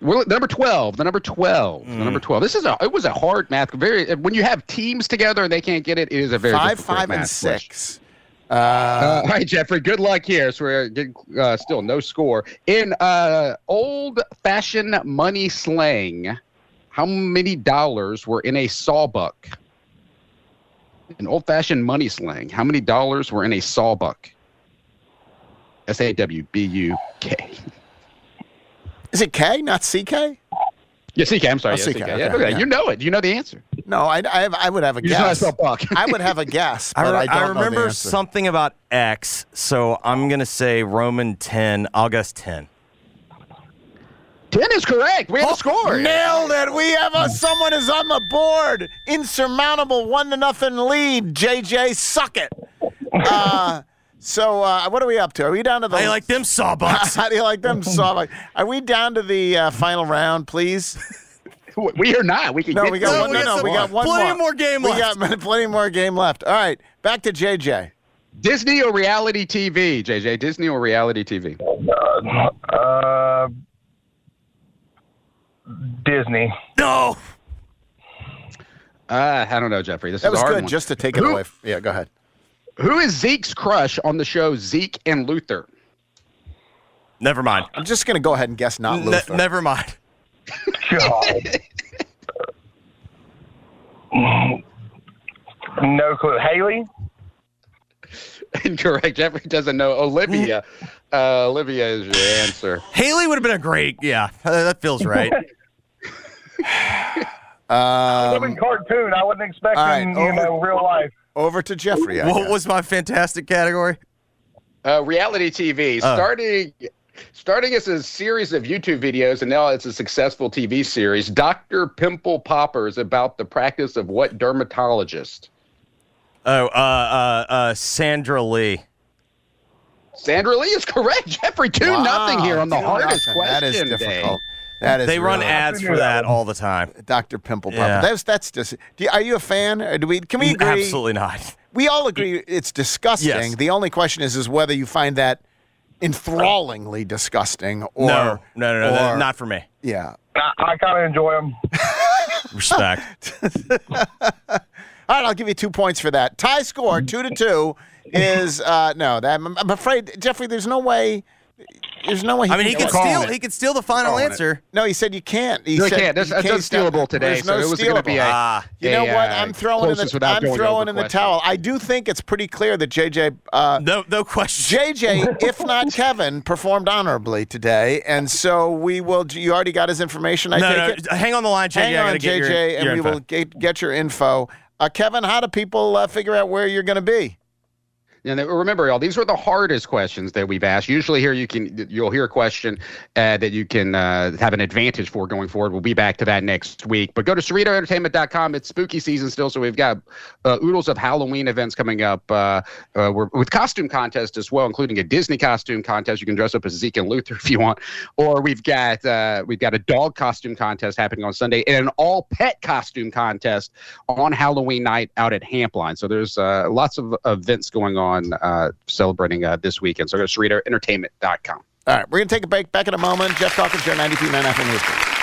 Well, number twelve, the number twelve, the Mm. number twelve. This is a it was a hard math. Very when you have teams together and they can't get it, it is a very Five, difficult five, and math question. six. Uh, Uh, all right, Jeffrey. Good luck here. So we're getting, uh, still no score in uh, old-fashioned money slang. How many dollars were in a sawbuck? In old-fashioned money slang, how many dollars were in a sawbuck? S A W B U K. is it K, not CK? Yeah, CK. I'm sorry. Oh, yeah, CK, CK. okay, Yeah, look yeah. You know it. You know the answer. No, I, I, have, I would have a You just know I guess. buck. I would have a guess, I, re- I, don't know the remember something about X, so I'm gonna say Roman ten. I'll guess ten. Ten is correct. We have a score. Nailed it. We have a someone is on the board. Insurmountable one to nothing lead. JJ, suck it. Uh, So uh, what are we up to? Are we down to the? How you like them sawbucks? How do you like them sawbucks? Are we down to the uh, final round, please? We are not. We can No, get we got to one. it. No, no, we got one plenty more. more game we left. We got plenty more game left. All right, back to JJ. Disney or reality TV, JJ? Disney or reality TV? Uh, Disney. No. Uh, I don't know, Jeffrey. This That is was hard good. one. Just to take it Who- away. f- Yeah, go ahead. Who is Zeke's crush on the show Zeke and Luther? Never mind. I'm just gonna go ahead and guess not Ne- Luther. never mind. God. no clue. Haley? Incorrect. Jeffrey doesn't know. Olivia. Uh, Olivia is your answer. Haley would have been a great. Yeah, uh, that feels right. I live in Um, cartoon. I wasn't expecting, all right, you know, real life. over to Jeffrey. I what guess. was my fantastic category? Uh, reality TV. Oh. Starting starting as a series of YouTube videos, and now it's a successful TV series. Dr. Pimple Poppers about the practice of what dermatologist? Oh, uh, uh, uh, Sandra Lee. Sandra Lee is correct. Jeffrey, 2 nothing here on the Two hardest nothing. question. That is day. difficult. That is They run really- ads for that all the time. Dr. Pimple Popper. Yeah. That's that's just. Do you, are you a fan? Or do we? Can we agree? Absolutely not. We all agree it's disgusting. Yes. The only question is is whether you find that enthrallingly disgusting or no, no, no, no, or- not for me. Yeah. I, I kind of enjoy them. Respect. All right, I'll give you two points for that. Tie score two to two is uh, no. That I'm, I'm afraid, Jeffrey. There's no way. There's no way. He I mean, he can could steal. it. He could steal the final Calling it. answer. No, he said you can't. He No, said can't. That's- you that's can't unstealable today, There's so no it was gonna be a- Ah. You know a, what? uh, I'm throwing in the I'm throwing in the question. towel. I do think it's pretty clear that JJ uh, No, no question. JJ, if not Kevin, performed honorably today, and so we will. You already got his information. I no, take no. it. Hang on the line, JJ. Hang on, gotta get JJ, your, and your we info. will get, get your info. Uh, Kevin, how do people uh, figure out where you're going to be? And remember, y'all, these were the hardest questions that we've asked. Usually, here you can you'll hear a question uh, that you can uh, have an advantage for going forward. We'll be back to that next week. But go to CerritoEntertainment.com. It's spooky season still, so we've got uh, oodles of Halloween events coming up. Uh, uh, we're with costume contest as well, including a Disney costume contest. You can dress up as Zeke and Luther if you want, or we've got uh, we've got a dog costume contest happening on Sunday and an all pet costume contest on Halloween night out at Hampline. So there's lots of events going on uh, celebrating uh, this weekend. So go to CerritoEntertainment.com. All right, we're going to take a break. Back in a moment. Geoff Calkins, Joe 92.9 FM.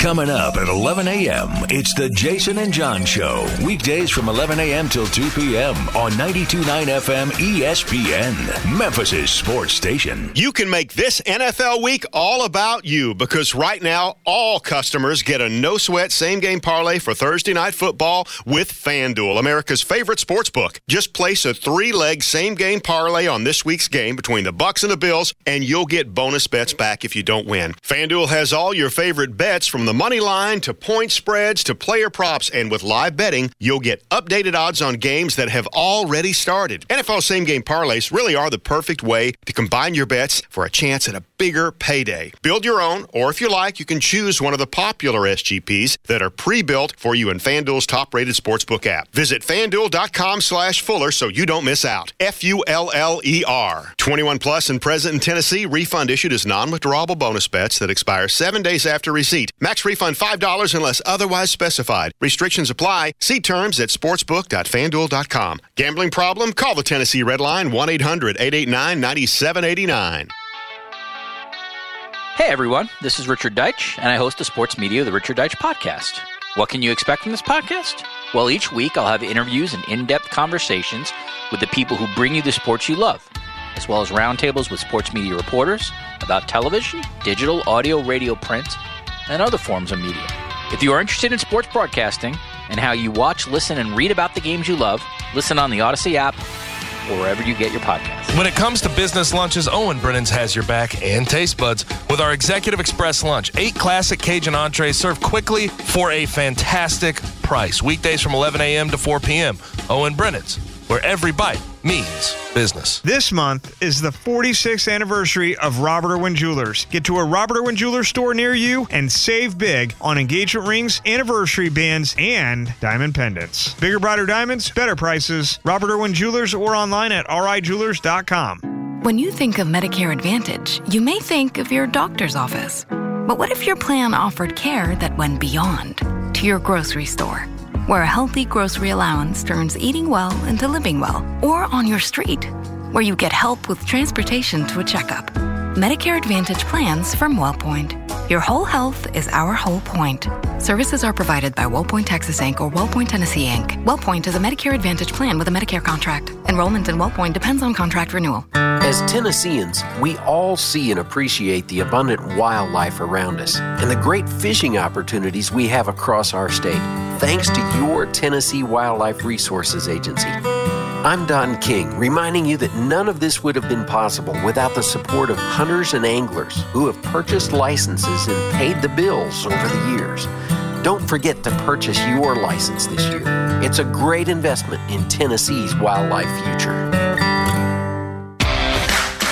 Coming up at 11 a.m., it's the Jason and John Show. Weekdays from 11 a.m. till 2 p.m. on 92.9 FM ESPN, Memphis' sports station. You can make this NFL week all about you because right now, all customers get a no sweat same game parlay for Thursday night football with FanDuel, America's favorite sports book. Just place a three leg same game parlay on this week's game between the Bucks and the Bills, and you'll get bonus bets back if you don't win. FanDuel has all your favorite bets from the money line to point spreads to player props, and with live betting, you'll get updated odds on games that have already started. NFL same game parlays really are the perfect way to combine your bets for a chance at a bigger payday. Build your own, or if you like, you can choose one of the popular SGPs that are pre-built for you in FanDuel's top-rated sportsbook app. Visit FanDuel.com slash Fuller so you don't miss out. F-U-L-L-E-R. 21 plus and present in Tennessee. Refund issued as non-withdrawable bonus bets that expire seven days after receipt. Max refund $5 unless otherwise specified. Restrictions apply. See terms at sportsbook.fanduel.com. Gambling problem? Call the Tennessee Red Line 1-800-889-9789. Hey everyone, this is Richard Deitch, and I host the sports media, the Richard Deitch Podcast. What can you expect from this podcast? Well, each week I'll have interviews and in depth conversations with the people who bring you the sports you love, as well as roundtables with sports media reporters about television, digital, audio, radio, print, and other forms of media. If you are interested in sports broadcasting and how you watch, listen, and read about the games you love, listen on the Odyssey app or wherever you get your podcasts. When it comes to business lunches, Owen Brennan's has your back and taste buds with our Executive Express lunch. Eight classic Cajun entrees served quickly for a fantastic price. Weekdays from 11 a.m. to 4 p.m. Owen Brennan's, where every bite means business. This month is the 46th anniversary of Robert Irwin Jewelers. Get to a Robert Irwin Jewelers store near you and save big on engagement rings, anniversary bands, and diamond pendants. Bigger, brighter diamonds, better prices. Robert Irwin Jewelers or online at rijewelers.com. When you think of Medicare Advantage, you may think of your doctor's office. But what if your plan offered care that went beyond to your grocery store, where a healthy grocery allowance turns eating well into living well, or on your street, where you get help with transportation to a checkup? Medicare Advantage plans from WellPoint. Your whole health is our whole point. Services are provided by WellPoint Texas Inc. or WellPoint Tennessee Inc. WellPoint is a Medicare Advantage plan with a Medicare contract. Enrollment in WellPoint depends on contract renewal. As Tennesseans, we all see and appreciate the abundant wildlife around us and the great fishing opportunities we have across our state, thanks to your Tennessee Wildlife Resources Agency. I'm Don King, reminding you that none of this would have been possible without the support of hunters and anglers who have purchased licenses and paid the bills over the years. Don't forget to purchase your license this year. It's a great investment in Tennessee's wildlife future.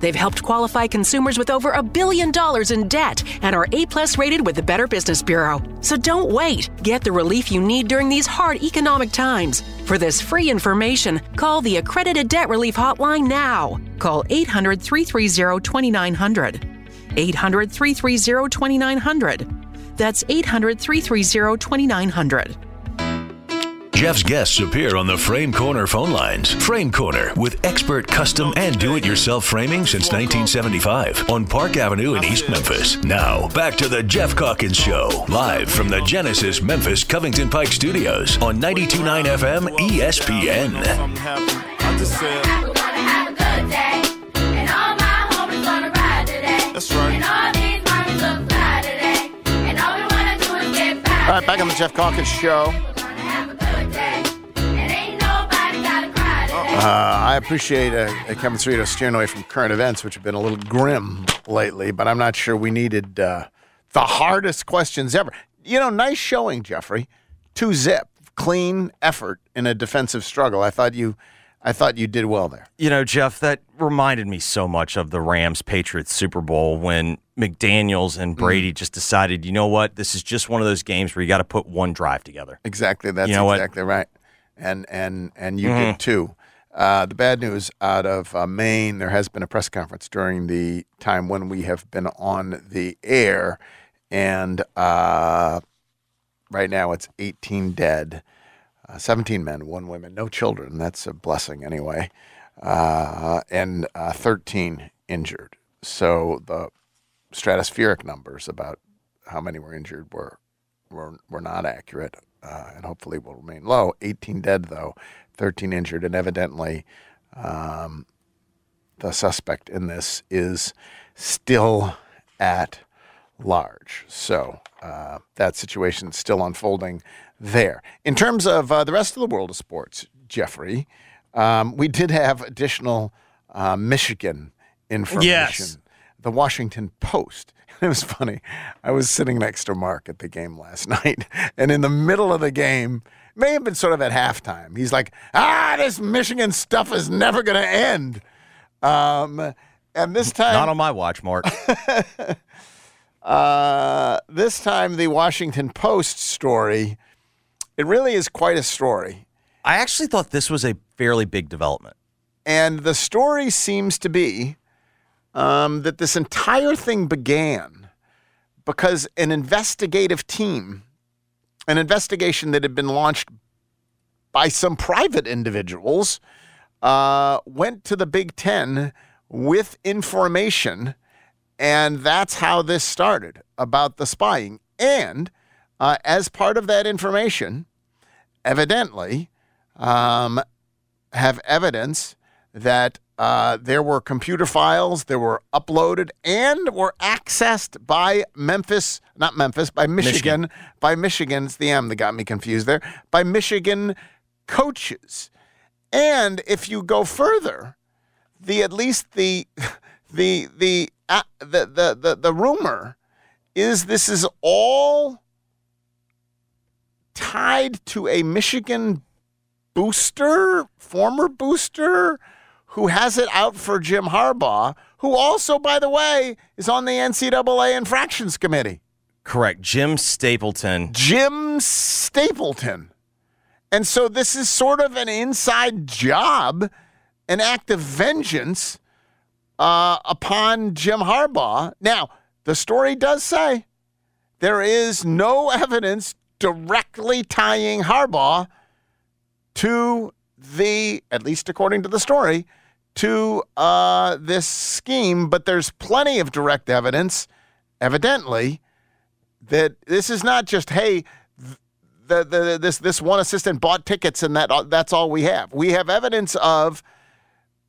They've helped qualify consumers with over a billion dollars in debt and are A plus rated with the Better Business Bureau. So don't wait. Get the relief you need during these hard economic times. For this free information, call the Accredited Debt Relief Hotline now. Call 800 330 2900. 800 330 2900. That's 800 330 2900. Geoff's guests appear on the Frame Corner phone lines. Frame Corner with expert custom and do it yourself framing since 1975 on Park Avenue in East Memphis. Now, back to the Geoff Calkins Show, live from the Genesis Memphis Covington Pike Studios on 929 FM ESPN. That's right. All right, back on the Geoff Calkins Show. I appreciate uh, Kevin Cerrito steering away from current events, which have been a little grim lately, but I'm not sure we needed uh, the hardest questions ever. You know, nice showing, Jeffrey. Two zip, clean effort in a defensive struggle. I thought you, I thought you did well there. You know, Geoff, that reminded me so much of the Rams Patriots Super Bowl when McDaniels and Brady just decided, you know what, this is just one of those games where you got to put one drive together. Exactly, that's You know what? exactly right. And and and you Mhm. did too. Uh, the bad news out of uh, Maine, there has been a press conference during the time when we have been on the air, and uh, right now it's 18 dead, uh, 17 men, one woman, no children. That's a blessing anyway, uh, and uh, 13 injured. So the stratospheric numbers about how many were injured were were, were not accurate, uh, and hopefully will remain low. 18 dead though, 13 injured, and evidently um, the suspect in this is still at large. So uh, that situation is still unfolding there. In terms of uh, the rest of the world of sports, Jeffrey, um, we did have additional uh, Michigan information. Yes. The Washington Post. It was funny. I was sitting next to Mark at the game last night, and in the middle of the game, may have been sort of at halftime, he's like, ah, this Michigan stuff is never going to end. Um, and this time, Not on my watch, Mark. uh, this time, the Washington Post story, it really is quite a story. I actually thought this was a fairly big development. And the story seems to be um, that this entire thing began because an investigative team, an investigation that had been launched by some private individuals, uh, went to the Big Ten with information. And that's how this started about the spying. And uh, as part of that information, evidently, um, have evidence that uh, there were computer files that were uploaded and were accessed by Memphis, not Memphis, by Michigan, by Michigan. It's the M that got me confused there. By Michigan coaches, and if you go further, the at least the the the uh, the, the the the rumor is this is all tied to a Michigan booster, former booster, who has it out for Jim Harbaugh, who also, by the way, is on the NCAA infractions committee. Correct. Jim Stapleton. Jim Stapleton. And so this is sort of an inside job, an act of vengeance uh, upon Jim Harbaugh. Now, the story does say there is no evidence directly tying Harbaugh to the, at least according to the story, to uh, this scheme, but there's plenty of direct evidence, evidently, that this is not just, hey, th- the, the, this, this one assistant bought tickets and that, that's all we have. We have evidence of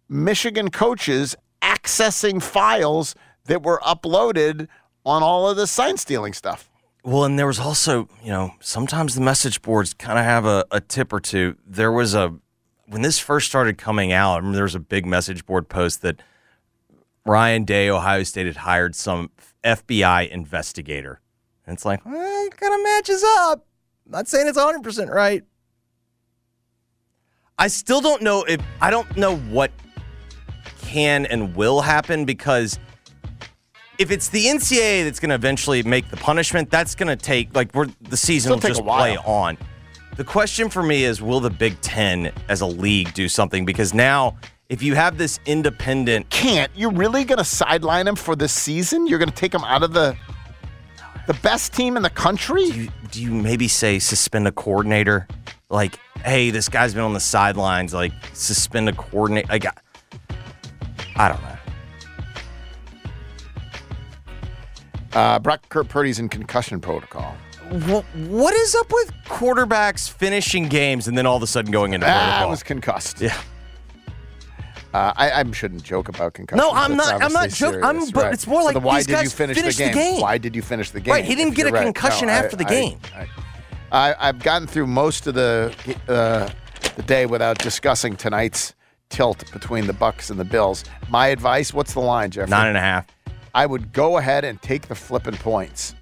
Michigan coaches accessing files that were uploaded on all of the sign stealing stuff. Well, and there was also, you know, sometimes the message boards kind of have a, a tip or two. There was a, when this first started coming out, I remember there was a big message board post that Ryan Day, Ohio State, had hired some FBI investigator. And it's like, well, it kind of matches up. not saying it's 100% right. I still don't know if, I don't know what can and will happen because if it's the NCAA that's going to eventually make the punishment, that's going to take like we're the season Still will just play on. The question for me is, will the Big Ten as a league do something? Because now, if you have this independent, Can't. You're really going to sideline him for this season? You're going to take him out of the the best team in the country? do you, do you maybe say suspend a coordinator? Like, hey, this guy's been on the sidelines. Like, suspend a coordinator. Like, I, I don't know. Uh, Brock Kurt Purdy's in concussion protocol. What, is up with quarterbacks finishing games and then all of a sudden going into Ah, protocol? was concussed. Yeah. Uh, I, I shouldn't joke about concussions. No, I'm not- I'm not joking. I'm- but right. it's more like So why these did you finish finished the the game? game. Why did you finish the game? Right, he didn't if get a right? concussion No, I- after the game. I, I, I've gotten through most of the uh, the day without discussing tonight's tilt between the Bucks and the Bills. My advice: What's the line, Jeffrey? Nine and a half. I would go ahead and take the flipping points.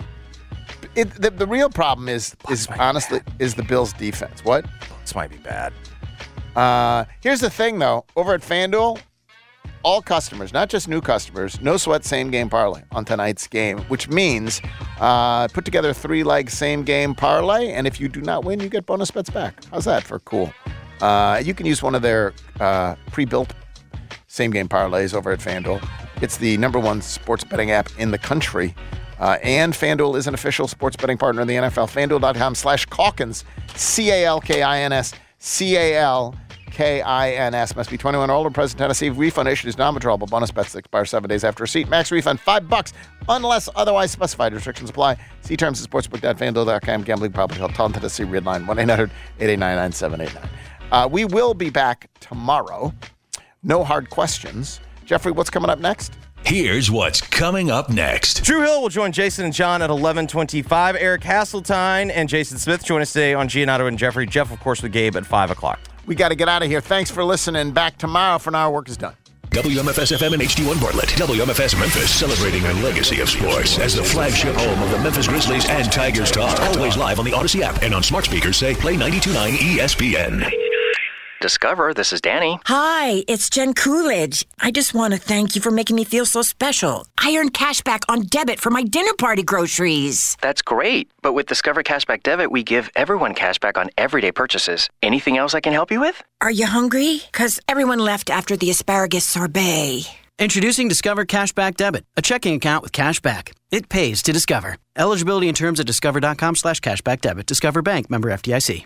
It, the, the real problem is is honestly is the Bills' defense. What? This might be bad. Uh, here's the thing, though. Over at FanDuel, all customers, not just new customers, no sweat same game parlay on tonight's game, which means uh, put together three leg same game parlay, and if you do not win, you get bonus bets back. How's that for cool? Uh, you can use one of their uh, pre built same game parlays over at FanDuel. It's the number one sports betting app in the country. Uh, and FanDuel is an official sports betting partner of the NFL. FanDuel.com slash Calkins, C A L K I N S, C A L K I N S. Must be 21 or older, present Tennessee. Refund issued is non withdrawable. Bonus bets expire seven days after receipt. Max refund five bucks unless otherwise specified. Restrictions apply. See terms at sportsbook.fanduel.com. Gambling problem help. Tell Tennessee Red Line 1 800 889 9789. Uh, We will be back tomorrow. No hard questions. Jeffrey, what's coming up next? Here's what's coming up next. Drew Hill will join Jason and John at 11:25. Eric Hasseltine and Jason Smith join us today on Giannato and Jeffrey. Jeff, of course, with Gabe at five o'clock. We got to get out of here. Thanks for listening. Back tomorrow for now. Our work is done. WMFS FM and HD1 Bartlett. WMFS Memphis celebrating a legacy of sports as the flagship home of the Memphis Grizzlies and Tigers Talk. Always live on the Odyssey app and on smart speakers say play 92.9 ESPN. Discover, this is Danny. Hi, it's Jen Coolidge. I just want to thank you for making me feel so special. I earned cash back on debit for my dinner party groceries. That's great. But with Discover Cashback Debit, we give everyone cash back on everyday purchases. Anything else I can help you with? Are you hungry? Because everyone left after the asparagus sorbet. Introducing Discover Cashback Debit, a checking account with cash back. It pays to Discover. Eligibility and terms at discover.com slash cashback debit. Discover Bank, member FDIC.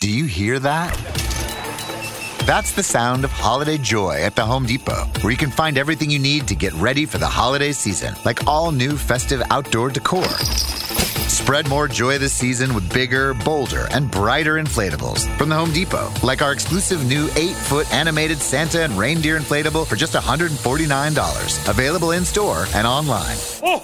Do you hear that? That's the sound of holiday joy at the Home Depot, where you can find everything you need to get ready for the holiday season, like all new festive outdoor decor. Spread more joy this season with bigger, bolder, and brighter inflatables from the Home Depot, like our exclusive new 8 foot animated Santa and reindeer inflatable for just $149. Available in store and online. Oh,